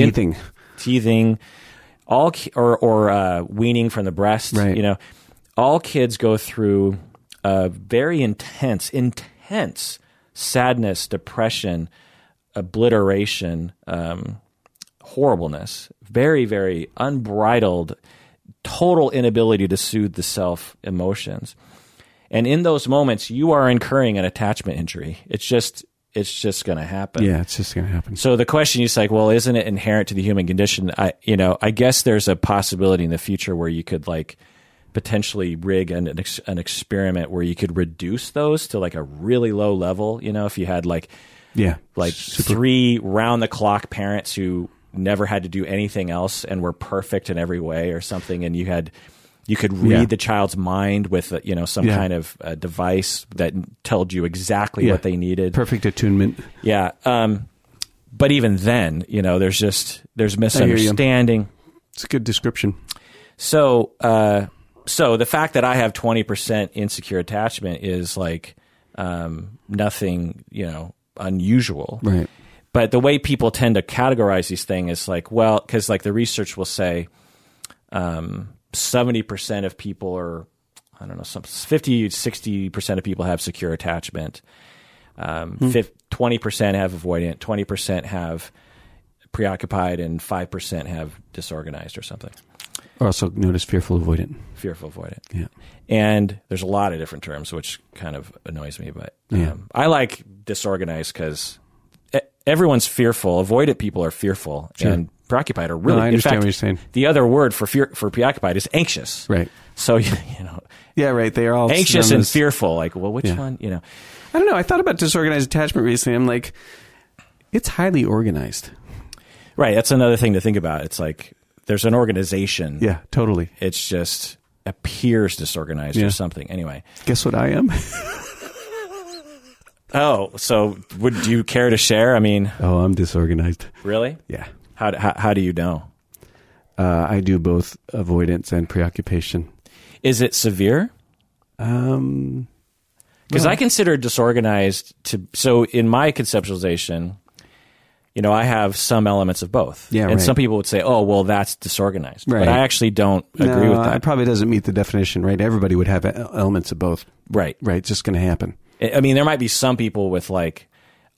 Teething. all or or uh, weaning from the breast. Right. You know, all kids go through a very intense, intense sadness, depression, obliteration, um, horribleness. Very, very unbridled, total inability to soothe the self emotions. And in those moments, you are incurring an attachment injury. It's just, it's just going to happen. Yeah. It's just going to happen. So the question is like, well, isn't it inherent to the human condition? I, you know, I guess there's a possibility in the future where you could like potentially rig an, an, ex, an experiment where you could reduce those to like a really low level. You know, if you had like Yeah. like three round the clock parents who never had to do anything else and were perfect in every way or something, and you had you could read Yeah. the child's mind with uh, you know some Yeah. kind of uh, device that told you exactly Yeah. what they needed. Perfect attunement. Yeah. Um, but even then, you know, there's just there's misunderstanding. It's a good description. So, uh, so the fact that I have 20% insecure attachment is like um, nothing, you know, unusual. Right. But the way people tend to categorize these things is like, well, because like the research will say, um, 70% of people are, I don't know, some 50, 60% of people have secure attachment. Um, fif- 20% have avoidant, 20% have preoccupied, and 5% have disorganized or something. Also known as fearful avoidant. Fearful avoidant. Yeah. And there's a lot of different terms, which kind of annoys me. But um, Yeah. I like disorganized because everyone's fearful. Avoidant people are fearful, Sure. and preoccupied are really. No, I in understand fact, what you're saying. The other word for fear for preoccupied is anxious. Right. So you know, Yeah. Right. They are all anxious and as- fearful. Like, well, which Yeah. one? You know, I don't know. I thought about disorganized attachment recently. I'm like, it's highly organized. Right. That's another thing to think about. It's like there's an organization. Yeah, totally. It's just appears disorganized Yeah. or something. Anyway. Guess what I am? Oh, so would you care to share? I mean, oh, I'm disorganized. really? Yeah. How how, how do you know? Uh, I do both avoidance and preoccupation. Is it severe? Um, Because I consider disorganized to so in my conceptualization, you know, I have some elements of both. Yeah, and right. some people would say, "Oh, well, that's disorganized," Right. but I actually don't agree with that. It probably doesn't meet the definition, right? Everybody would have elements of both, right. right? It's just going to happen. I I mean, there might be some people with like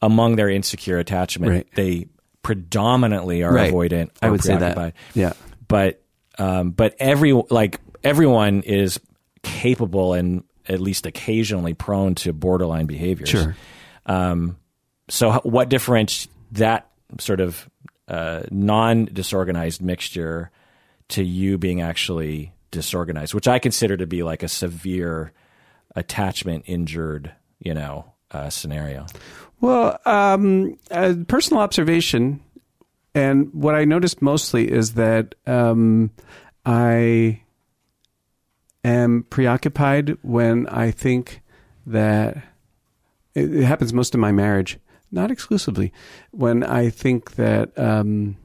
among their insecure attachment, Right. they predominantly are Right. avoidant. I would say that. Yeah. but um, but every like everyone is capable and at least occasionally prone to borderline behaviors. Sure. Um, so, what differentiates that sort of uh, non-disorganized mixture to you being actually disorganized, which I consider to be like a severe attachment injured, you know, uh, scenario. Well, um, uh, personal observation, and what I noticed mostly is that um, I am preoccupied when I think that it, it happens most of my marriage, not exclusively. When I think that, um,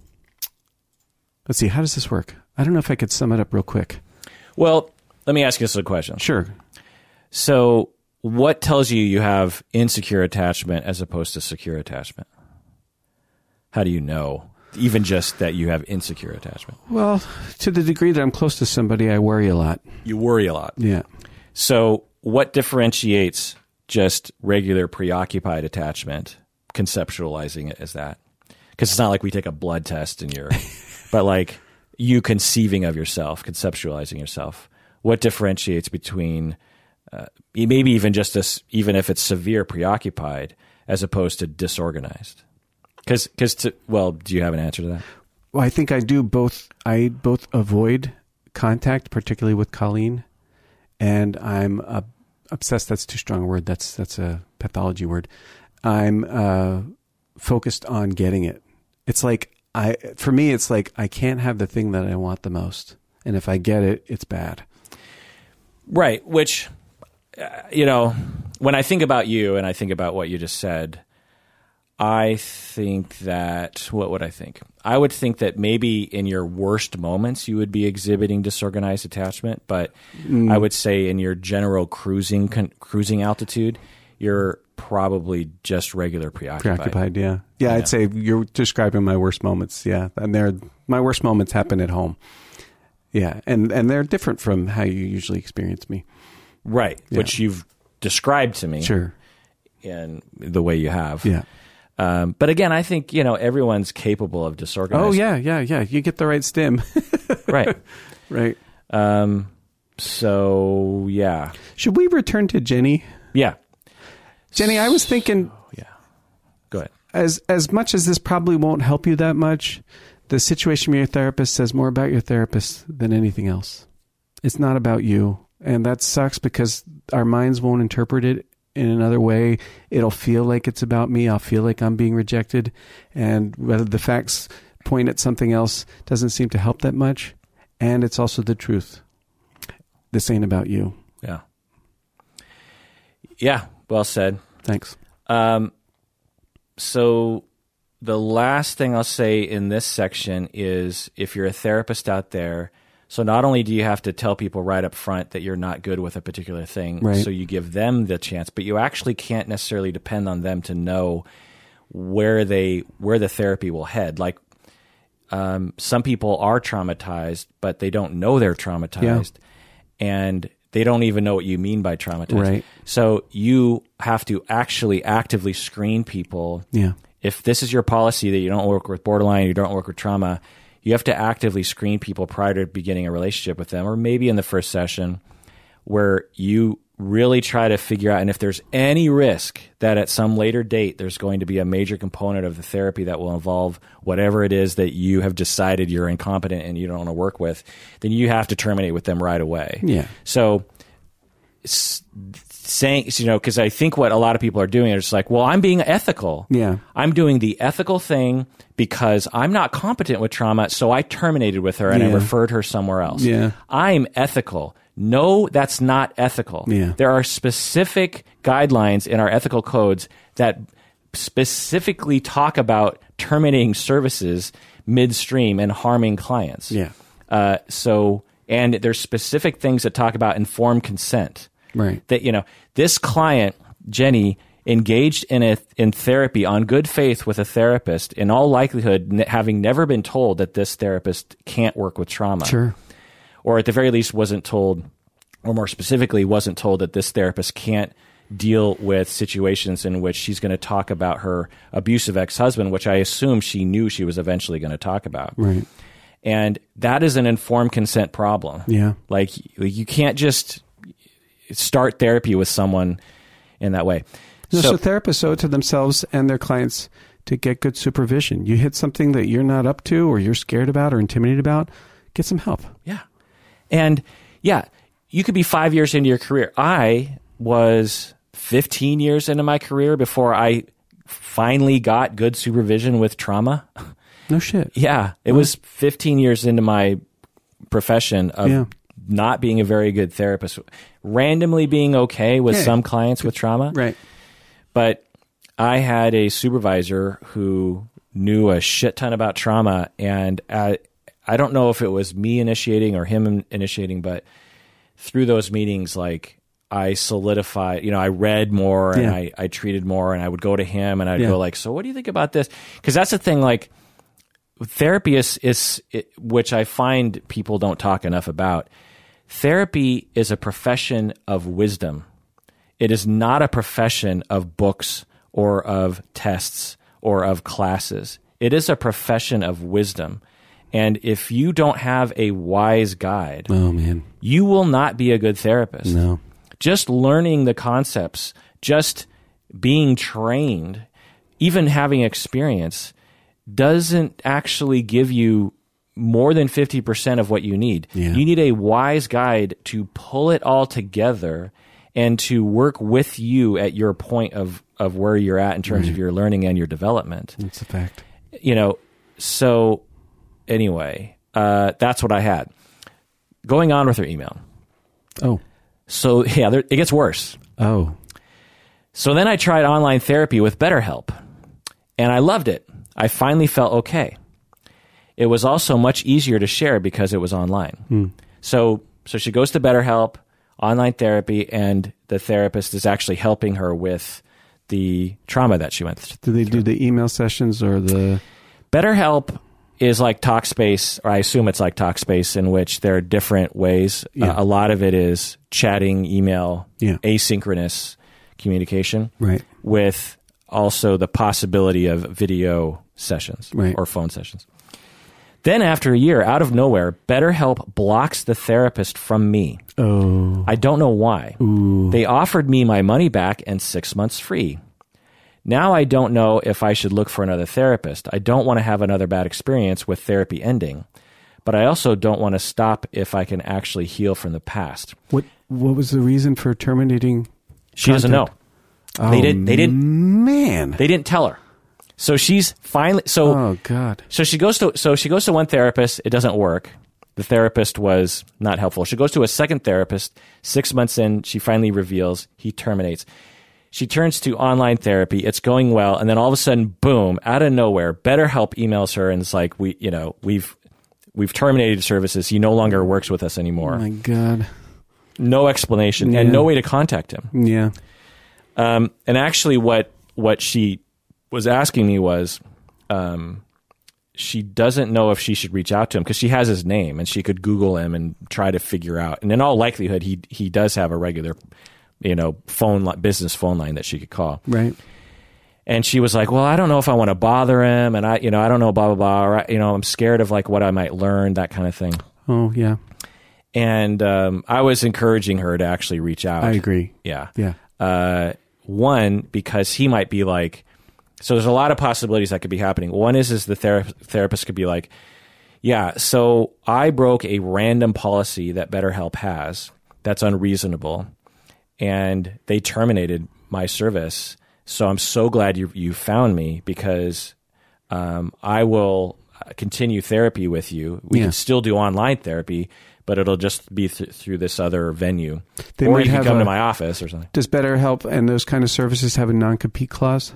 let's see, how does this work? I don't know if I could sum it up real quick. Well, let me ask you this a question. Sure. So, what tells you you have insecure attachment as opposed to secure attachment? How do you know, even just that you have insecure attachment? Well, to the degree that I'm close to somebody, I worry a lot. You worry a lot. Yeah. So, what differentiates just regular preoccupied attachment, conceptualizing it as that? Because it's not like we take a blood test and you're, but like you conceiving of yourself, conceptualizing yourself. What differentiates between uh, maybe even just this, even if it's severe preoccupied, as opposed to disorganized? Because, because to well, do you have an answer to that? Well, I think I do both. I both avoid contact, particularly with Colleen, and I'm uh, obsessed. That's too strong a word. That's that's a pathology word. I'm uh, focused on getting it. It's like I, for me, it's like I can't have the thing that I want the most, and if I get it, it's bad. Right. Which, you know, when I think about you and I think about what you just said, I think that, what would I think? I would think that maybe in your worst moments you would be exhibiting disorganized attachment, but mm. I would say in your general cruising con- cruising altitude, you're probably just regular preoccupied. Preoccupied, yeah. yeah, I'd say you're describing my worst moments. Yeah, and they're my worst moments happen at home. Yeah, and and they're different from how you usually experience me. Right. Which you've described to me Sure. in the way you have. Yeah. Um, but again, I think, you know, everyone's capable of disorganized. Oh yeah, yeah, yeah. You get the right stim, Right. right? Um, so yeah, Should we return to Jenny? yeah, Jenny, I was thinking yeah. Go ahead. as as much as this probably won't help you that much, the situation with your therapist says more about your therapist than anything else. It's not about you, and that sucks because our minds won't interpret it in another way. It'll feel like it's about me. I'll feel like I'm being rejected, and whether the facts point at something else doesn't seem to help that much. And it's also the truth. This ain't about you. Yeah, yeah. Well said. Thanks. Um, so the last thing I'll say in this section is if you're a therapist out there, so not only do you have to tell people right up front that you're not good with a particular thing, Right. so you give them the chance, but you actually can't necessarily depend on them to know where they where the therapy will head. Like um, some people are traumatized, but they don't know they're traumatized, and they don't even know what you mean by traumatized. Right. So you have to actually actively screen people. Yeah. If this is your policy that you don't work with borderline, you don't work with trauma, you have to actively screen people prior to beginning a relationship with them, or maybe in the first session, where you really try to figure out and if there's any risk that at some later date there's going to be a major component of the therapy that will involve whatever it is that you have decided you're incompetent and you don't want to work with then you have to terminate with them right away Yeah. so saying, you know, because I think what a lot of people are doing is like, well, I'm being ethical. Yeah. I'm doing the ethical thing because I'm not competent with trauma, so I terminated with her and I referred her somewhere else. Yeah. I'm ethical. No, that's not ethical. Yeah. There are specific guidelines in our ethical codes that specifically talk about terminating services midstream and harming clients. Yeah. Uh, so, and there's specific things that talk about informed consent. Right. That you know, this client Jenny engaged in a in therapy on good faith with a therapist. In all likelihood, n- having never been told that this therapist can't work with trauma Sure. or at the very least wasn't told, or more specifically, wasn't told that this therapist can't deal with situations in which she's going to talk about her abusive ex husband, which I assume she knew she was eventually going to talk about. Right. And that is an informed consent problem. Yeah. Like you can't just start therapy with someone in that way. No, so, So, therapists owe it to themselves and their clients to get good supervision. You hit something that you're not up to or you're scared about or intimidated about, get some help. Yeah. And yeah, you could be five years into your career. I was 15 years into my career before I finally got good supervision with trauma. No shit. Yeah. It was 15 years into my profession of Yeah. Not being a very good therapist, randomly being okay with Yeah. some clients with trauma. Right. But I had a supervisor who knew a shit ton about trauma, and I, I don't know if it was me initiating or him initiating, but through those meetings, like I solidified, you know, I read more and Yeah. I, I treated more, and I would go to him and I'd Yeah. go like, "So, what do you think about this?" Because that's the thing, like therapy is, is it, which I find people don't talk enough about. Therapy is a profession of wisdom. It is not a profession of books or of tests or of classes. It is a profession of wisdom. And if you don't have a wise guide, Oh man. you will not be a good therapist. No. Just learning the concepts, just being trained, even having experience, doesn't actually give you more than 50% of what you need. Yeah. You need a wise guide to pull it all together and to work with you at your point of, of where you're at in terms of your learning and your development That's a fact. you know, so anyway, uh, that's what I had. Going on with her email. Oh. So yeah, there, it gets worse. Oh. So then I tried online therapy with BetterHelp, and I loved it. I finally felt okay. It was also much easier to share because it was online. So so she goes to BetterHelp, online therapy, and the therapist is actually helping her with the trauma that she went through. Do they do the email sessions or the BetterHelp is like Talkspace, or I assume it's like Talkspace, in which there are different ways. Yeah. Uh, a lot of it is chatting, email, Yeah. asynchronous communication, right? with also the possibility of video sessions Right. or phone sessions. Then, after a year, out of nowhere, BetterHelp blocks the therapist from me. Oh. I don't know why. They offered me my money back and six months free. Now I don't know if I should look for another therapist. I don't want to have another bad experience with therapy ending, but I also don't want to stop if I can actually heal from the past. What What was the reason for terminating? She doesn't know. Oh, They didn't- they didn't- oh, Man. They didn't tell her. So she's finally so oh God. So she goes to so she goes to one therapist. It doesn't work. The therapist was not helpful. She goes to a second therapist. Six months in, she finally reveals he terminates. She turns to online therapy. It's going well, and then all of a sudden, boom! Out of nowhere, BetterHelp emails her and it's like, "We, you know, we've we've terminated services. He no longer works with us anymore. Oh my God. No explanation Yeah. and no way to contact him." Yeah. Um, and actually, what what she was asking me was, um, she doesn't know if she should reach out to him because she has his name and she could Google him and try to figure out. And in all likelihood, he he does have a regular, you know, phone li- business phone line that she could call. Right. And she was like, "Well, I don't know if I want to bother him, and I, you know, I don't know, blah blah blah. Or, I- you know, I'm scared of like what I might learn, that kind of thing." Oh yeah. And um, I was encouraging her to actually reach out. I agree. Yeah. Yeah. Uh, one because he might be like, so there's a lot of possibilities that could be happening. One is is the thera- therapist could be like, yeah, so I broke a random policy that BetterHelp has that's unreasonable, and they terminated my service. So I'm so glad you you found me because um, I will continue therapy with you. We Yeah. can still do online therapy, but it'll just be th- through this other venue, They or might you can have come a- to my office or something. Does BetterHelp and those kind of services have a non compete clause?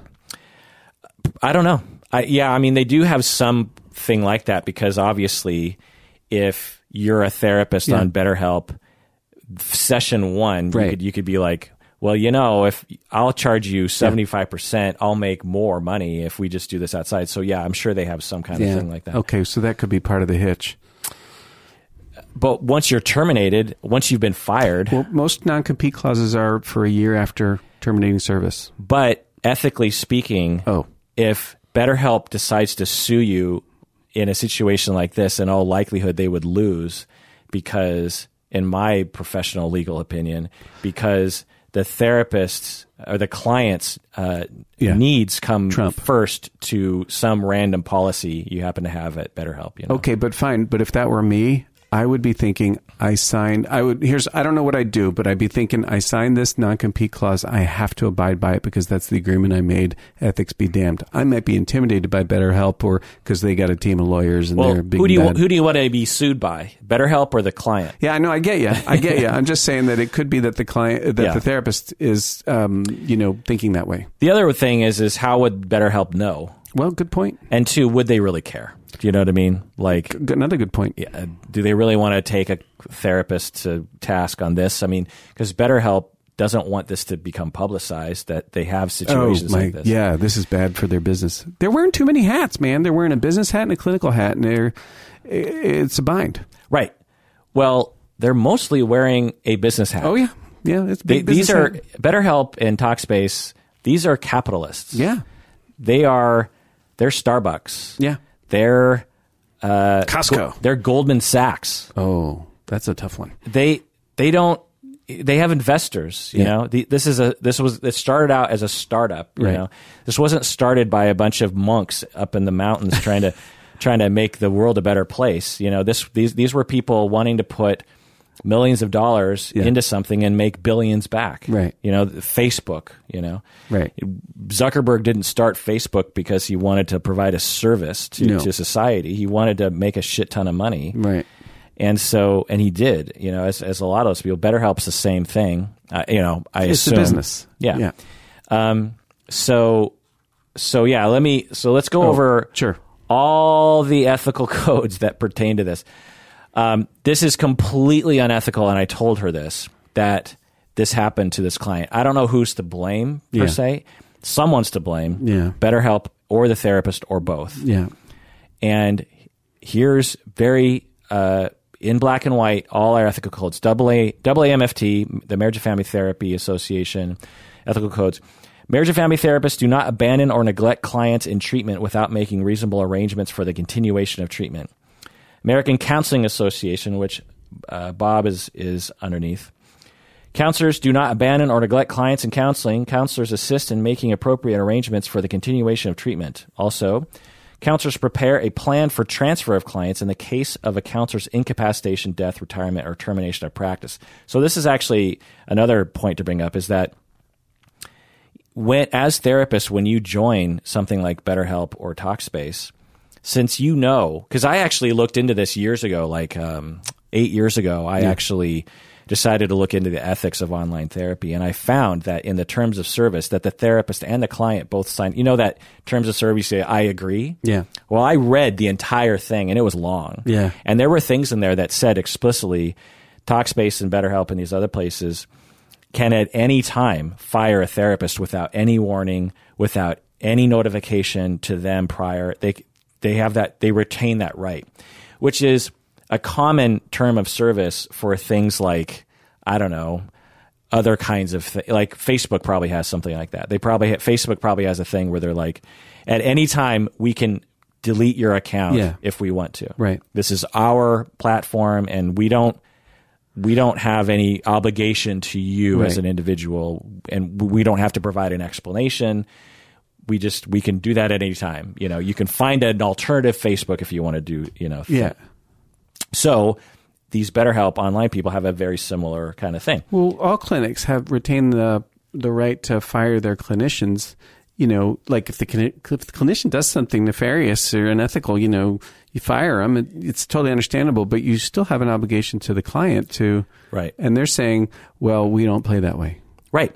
I don't know. I, yeah, I mean, they do have something like that because obviously, if you're a therapist Yeah. on BetterHelp, session one, Right. you, could, you could be like, well, you know, if I'll charge you 75%, I'll make more money if we just do this outside. So, yeah, I'm sure they have some kind of thing like that. Okay, so that could be part of the hitch. But once you're terminated, once you've been fired, Well, most non compete clauses are for a year after terminating service. but ethically speaking, Oh, if BetterHelp decides to sue you in a situation like this, in all likelihood they would lose because, in my professional legal opinion, because the therapist's or the client's uh, Yeah. needs come Trump. first to some random policy you happen to have at BetterHelp. You know? okay, but fine. But if that were me, I would be thinking I signed. I would. Here's. I don't know what I'd do, but I'd be thinking I signed this non compete clause. I have to abide by it because that's the agreement I made. Ethics be damned. I might be intimidated by BetterHelp or because they got a team of lawyers and Well, they're big who do you bad. who do you want to be sued by? BetterHelp or the client? Yeah, I know. I get you. I get you. I'm just saying that it could be that the client, that Yeah. the therapist is, um, you know, thinking that way. The other thing is is how would BetterHelp know? Well, good point. And two, would they really care? Do you know what I mean? Like, Another good point. yeah, do they really want to take a therapist to task on this? I mean, because BetterHelp doesn't want this to become publicized that they have Oh situations my, like this. yeah, this is bad for their business. They're wearing too many hats, man. They're wearing a business hat and a clinical hat, and they're it's a bind. Right. Well, they're mostly wearing a business hat. Oh yeah, yeah. It's They, big these are hat. BetterHelp and Talkspace. These are capitalists. yeah, They are. They're Starbucks. yeah. They're uh, Costco. they're Goldman Sachs. Oh, that's a tough one. they they don't they have investors you Yeah. know the, this is a this was it started out as a startup you Right. know this wasn't started by a bunch of monks up in the mountains trying to trying to make the world a better place you know this these these were people wanting to put millions of dollars Yeah. into something and make billions back Right. you know facebook you know Right. Zuckerberg didn't start Facebook because he wanted to provide a service to, No. to society. He wanted to make a shit ton of money. Right. And so, and he did, you know, as, as a lot of those people, BetterHelp's the same thing. Uh, you know, I It's assume. a business. Yeah. Yeah. Um, so, so yeah, let me, so let's go over Oh, sure. all the ethical codes that pertain to this. Um, this is completely unethical. And I told her this, that this happened to this client. I don't know who's to blame per Yeah. se. Someone's to blame. Yeah. BetterHelp or the therapist or both. Yeah. And here's very uh, in black and white all our ethical codes. Double A, double AMFT, the Marriage and Family Therapy Association ethical codes. Marriage and family therapists do not abandon or neglect clients in treatment without making reasonable arrangements for the continuation of treatment. American Counseling Association, which uh, Bob is is underneath. Counselors do not abandon or neglect clients in counseling. Counselors assist in making appropriate arrangements for the continuation of treatment. Also, counselors prepare a plan for transfer of clients in the case of a counselor's incapacitation, death, retirement, or termination of practice. So this is actually another point to bring up is that when as therapists, when you join something like BetterHelp or Talkspace, since you know, because I actually looked into this years ago, like um, eight years ago, I actually decided to look into the ethics of online therapy, and I found that in the terms of service, that the therapist and the client both sign. You know that terms of service say, "I agree." Yeah. Well, I read the entire thing, and it was long. Yeah. And there were things in there that said explicitly, Talkspace and BetterHelp and these other places can at any time fire a therapist without any warning, without any notification to them prior. They they have that they retain that right, which is a common term of service for things like I don't know other kinds of th- like Facebook probably has something like that. They probably ha- Facebook probably has a thing where they're like at any time we can delete your account Yeah. if we want to. Right. This is our platform and we don't we don't have any obligation to you as an individual and we don't have to provide an explanation we just we can do that at any time you know you can find an alternative facebook if you want to do you know Yeah. so these BetterHelp online people have a very similar kind of thing. Well, all clinics have retained the the right to fire their clinicians. You know, like if the, if the clinician does something nefarious or unethical, you know, you fire them. It, it's totally understandable, but you still have an obligation to the client to. Right. And they're saying, well, we don't play that way, Right.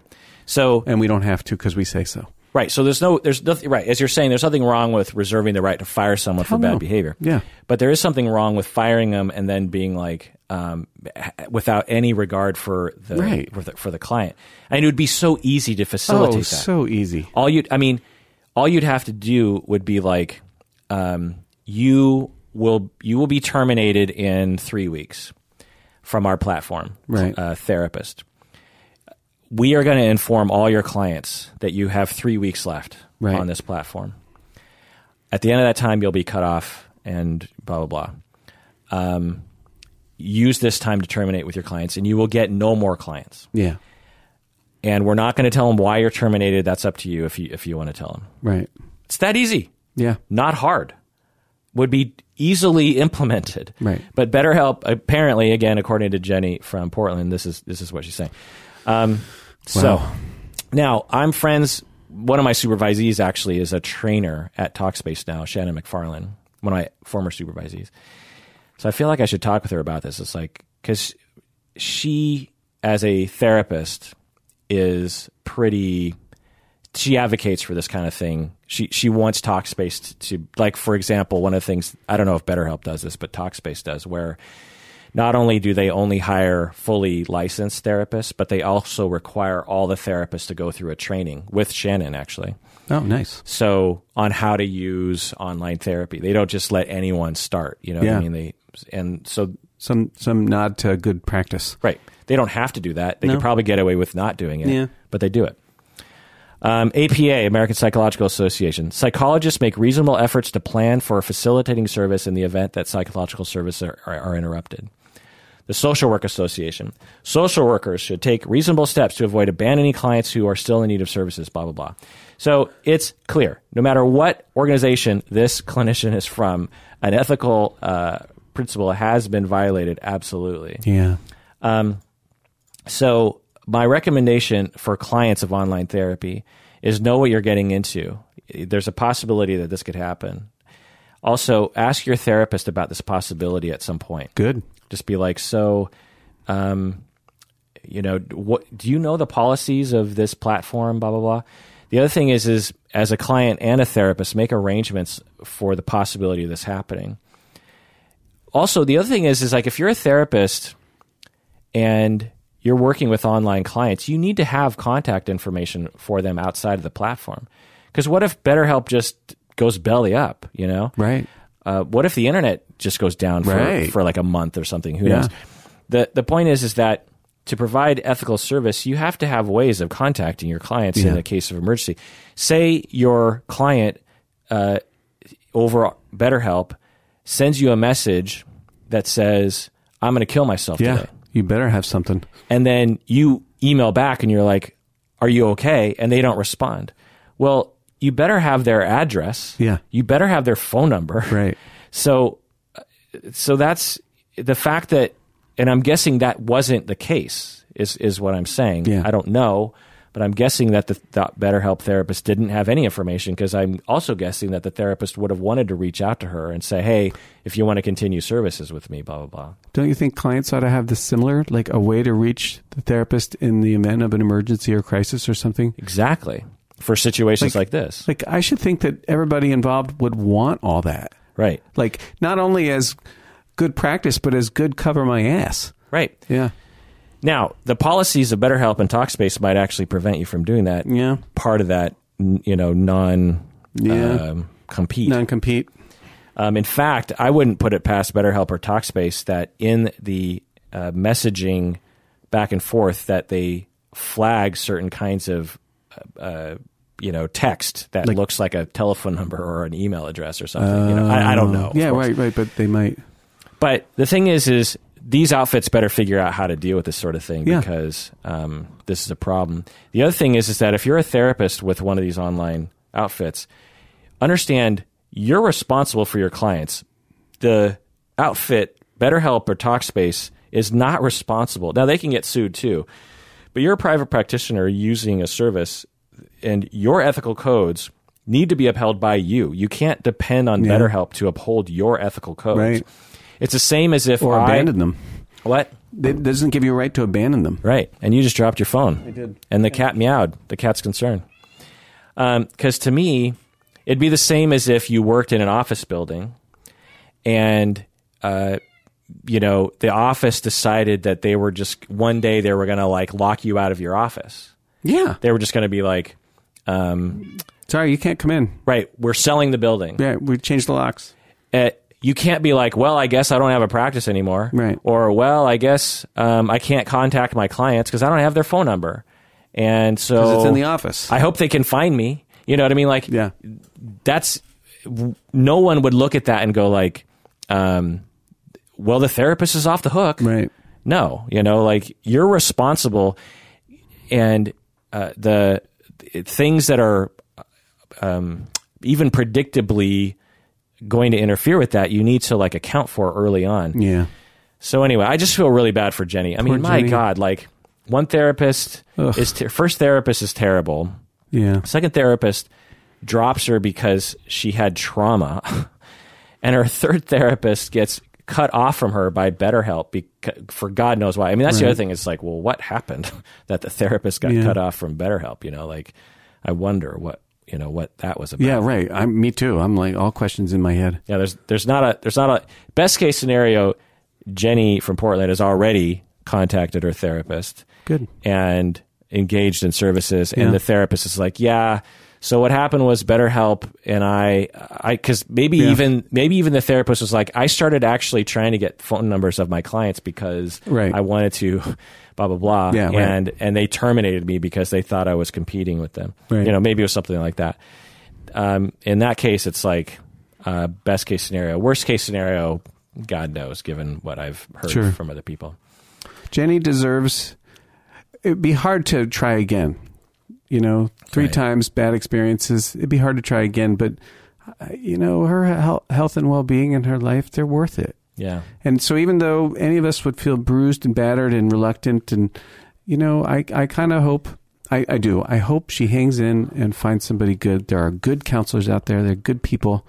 So and we don't have to because we say so. Right. So there's no, there's nothing, right. As you're saying, there's nothing wrong with reserving the right to fire someone for bad no. behavior. Yeah. But there is something wrong with firing them and then being like, um, without any regard for the, Right. for the, for the client. And it would be so easy to facilitate Oh, that. so easy. all you, I mean, all you'd have to do would be like, um, you will, you will be terminated in three weeks from our platform, Right. uh, therapist we are going to inform all your clients that you have three weeks left Right. on this platform. At the end of that time, you'll be cut off and blah, blah, blah. Um, use this time to terminate with your clients, and you will get no more clients. Yeah. And we're not going to tell them why you're terminated. That's up to you if you, if you want to tell them. Right. It's that easy, Yeah. not hard. Would be easily implemented. Right. But BetterHelp, apparently, again, according to Jenny from Portland, this is this is what she's saying. Um, So Wow. now I'm friends. One of my supervisees actually is a trainer at Talkspace now, Shannon McFarlane, one of my former supervisees. So I feel like I should talk with her about this. It's like because she, as a therapist, is pretty. She advocates for this kind of thing. She she wants Talkspace to, to like, for example, one of the things I don't know if BetterHelp does this, but Talkspace does, where not only do they only hire fully licensed therapists, but they also require all the therapists to go through a training with Shannon, actually. Oh, nice. So on how to use online therapy, they don't just let anyone start. You know Yeah. I mean? They and so Some some nod to good practice. right, they don't have to do that. They No. could probably get away with not doing it, Yeah. but they do it. Um, APA, American Psychological Association. Psychologists make reasonable efforts to plan for a facilitating service in the event that psychological services are, are, are interrupted. The Social Work Association. Social workers should take reasonable steps to avoid abandoning clients who are still in need of services, blah, blah, blah. So it's clear no matter what organization this clinician is from, an ethical uh, principle has been violated, absolutely. Yeah. So my recommendation for clients of online therapy is know what you're getting into. There's a possibility that this could happen. Also, ask your therapist about this possibility at some point. Good. Just be like, so, um, you know, what do you know the policies of this platform? Blah blah blah. The other thing is, is as a client and a therapist, make arrangements for the possibility of this happening. Also, the other thing is, is like if you're a therapist and you're working with online clients, you need to have contact information for them outside of the platform. Because what if BetterHelp just goes belly up? You know, Right. Uh, what if the internet just goes down for, Right. for like a month or something? Who Yeah. knows? The the point is is that to provide ethical service, you have to have ways of contacting your clients in Yeah. a case of emergency. Say your client uh, over BetterHelp sends you a message that says, "I'm going to kill myself Yeah. today," You better have something. and then you email back and you're like, "Are you okay?" and they don't respond. Well, you better have their address. Yeah. You better have their phone number. Right. So, so that's the fact that, and I'm guessing that wasn't the case. Is is what I'm saying. Yeah. I don't know, but I'm guessing that the, the BetterHelp therapist didn't have any information because I'm also guessing that the therapist would have wanted to reach out to her and say, "Hey, if you want to continue services with me, blah blah blah." Don't you think clients ought to have the similar, like a way to reach the therapist in the event of an emergency or crisis or something? Exactly for situations like, this, Like, I should think that everybody involved would want all that. right? Like, not only as good practice, but as good cover my ass. Right. Yeah. Now, the policies of BetterHelp and Talkspace might actually prevent you from doing that. Yeah. Part of that, you know, non Yeah. um, compete. Non compete. Um, in fact, I wouldn't put it past BetterHelp or Talkspace that in the uh, messaging back and forth that they flag certain kinds of uh, you know text that Like- looks like a telephone number or an email address or something. you know, I, I don't know. Yeah, right, right. But they might. But the thing is, is these outfits better figure out how to deal with this sort of thing Yeah. because um, this is a problem. The other thing is, is that if you're a therapist with one of these online outfits, understand you're responsible for your clients. The outfit BetterHelp or Talkspace is not responsible. Now they can get sued too, but you're a private practitioner using a service, and your ethical codes need to be upheld by you. You can't depend on Yeah. BetterHelp to uphold your ethical codes. Right. It's the same as if Or I abandon them. what It doesn't give you a right to abandon them. right, and you just dropped your phone. I did. and the cat meowed. The cat's concerned. Because to me, it'd be the same as if you worked in an office building, and uh, you know the office decided that they were just one day they were going to like lock you out of your office. Yeah. They were just going to be like, um, Sorry, you can't come in. right, we're selling the building. Yeah, we changed the locks. Uh, you can't be like, well, I guess I don't have a practice anymore, Right. Or well, I guess um, I can't contact my clients because I don't have their phone number, and so it's in the office. I hope they can find me. You know what I mean? Like, yeah. that's no one would look at that and go like, um, well, the therapist is off the hook. Right. No, you know, like you're responsible, and uh, the things that are um, even predictably going to interfere with that, you need to like account for early on. Yeah. So anyway, I just feel really bad for Jenny. I mean, my Jenny. God, like one therapist Ugh. is ter- first therapist is terrible. Yeah. Second therapist drops her because she had trauma, and her third therapist gets cut off from her by BetterHelp because, for God knows why. I mean, that's the other thing. It's like, well, what happened that the therapist got Yeah. cut off from BetterHelp? You know, like I wonder what you know what that was about. Yeah, right. I'm me too. I'm like all questions in my head. Yeah, there's there's not a there's not a best case scenario. Jenny from Portland has already contacted her therapist Good. and engaged in services, Yeah. and the therapist is like, yeah. So what happened was BetterHelp, and I, I, because maybe Yeah. even maybe even the therapist was like, I started actually trying to get phone numbers of my clients because Right. I wanted to, blah blah blah, Yeah, right. and and they terminated me because they thought I was competing with them. Right. You know, maybe it was something like that. Um, in that case, it's like uh, best case scenario. Worst case scenario, God knows, given what I've heard Sure. from other people. Jenny deserves. It'd be hard to try again. You know, three Right. times bad experiences. It'd be hard to try again, but uh, you know, her health and well-being in her life, they're worth it. Yeah. And so, even though any of us would feel bruised and battered and reluctant, and you know, I I kind of hope. I, I do. I hope she hangs in and finds somebody good. There are good counselors out there. They're good people.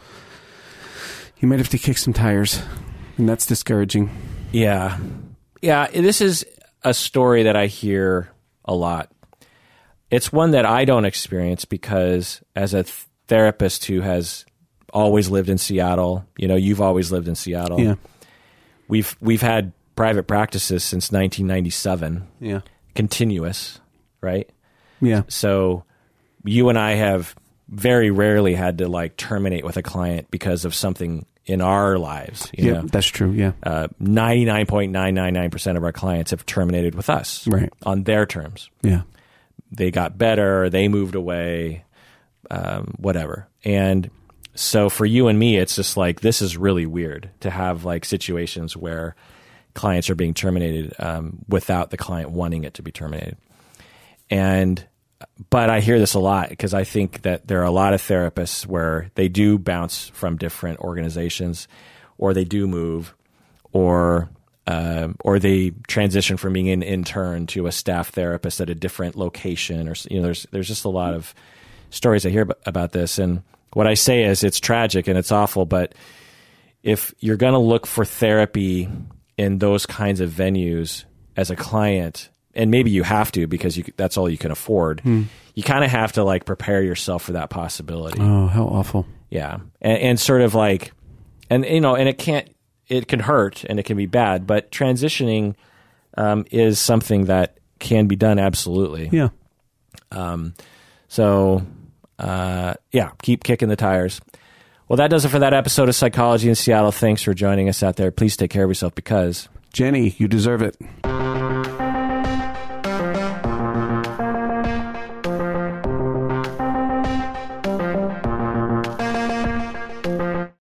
You might have to kick some tires, and that's discouraging. Yeah. Yeah. This is a story that I hear a lot. It's one that I don't experience because, as a th- therapist who has always lived in Seattle, you know, you've always lived in Seattle. Yeah. We've we've had private practices since 1997, Yeah. continuous, right? Yeah. So you and I have very rarely had to like terminate with a client because of something in our lives. Yeah. That's true. Yeah. uh, 99.999% of our clients have terminated with us Right. on their terms. Yeah. They got better, they moved away, um, whatever. And so for you and me, it's just like, this is really weird to have like situations where clients are being terminated um, without the client wanting it to be terminated. And but I hear this a lot because I think that there are a lot of therapists where they do bounce from different organizations, or they do move, or um, or they transition from being an intern to a staff therapist at a different location, or you know, there's there's just a lot of stories I hear about this, and what I say is it's tragic and it's awful, but if you're going to look for therapy in those kinds of venues as a client, and maybe you have to because you, that's all you can afford, you kind of have to like prepare yourself for that possibility. Oh, how awful. Yeah, and, and sort of like, and you know, and it can't, it can hurt and it can be bad, but transitioning um, is something that can be done absolutely. Yeah. So, uh, yeah, keep kicking the tires. Well, that does it for that episode of Psychology in Seattle. Thanks for joining us out there. Please take care of yourself because Jenny, you deserve it.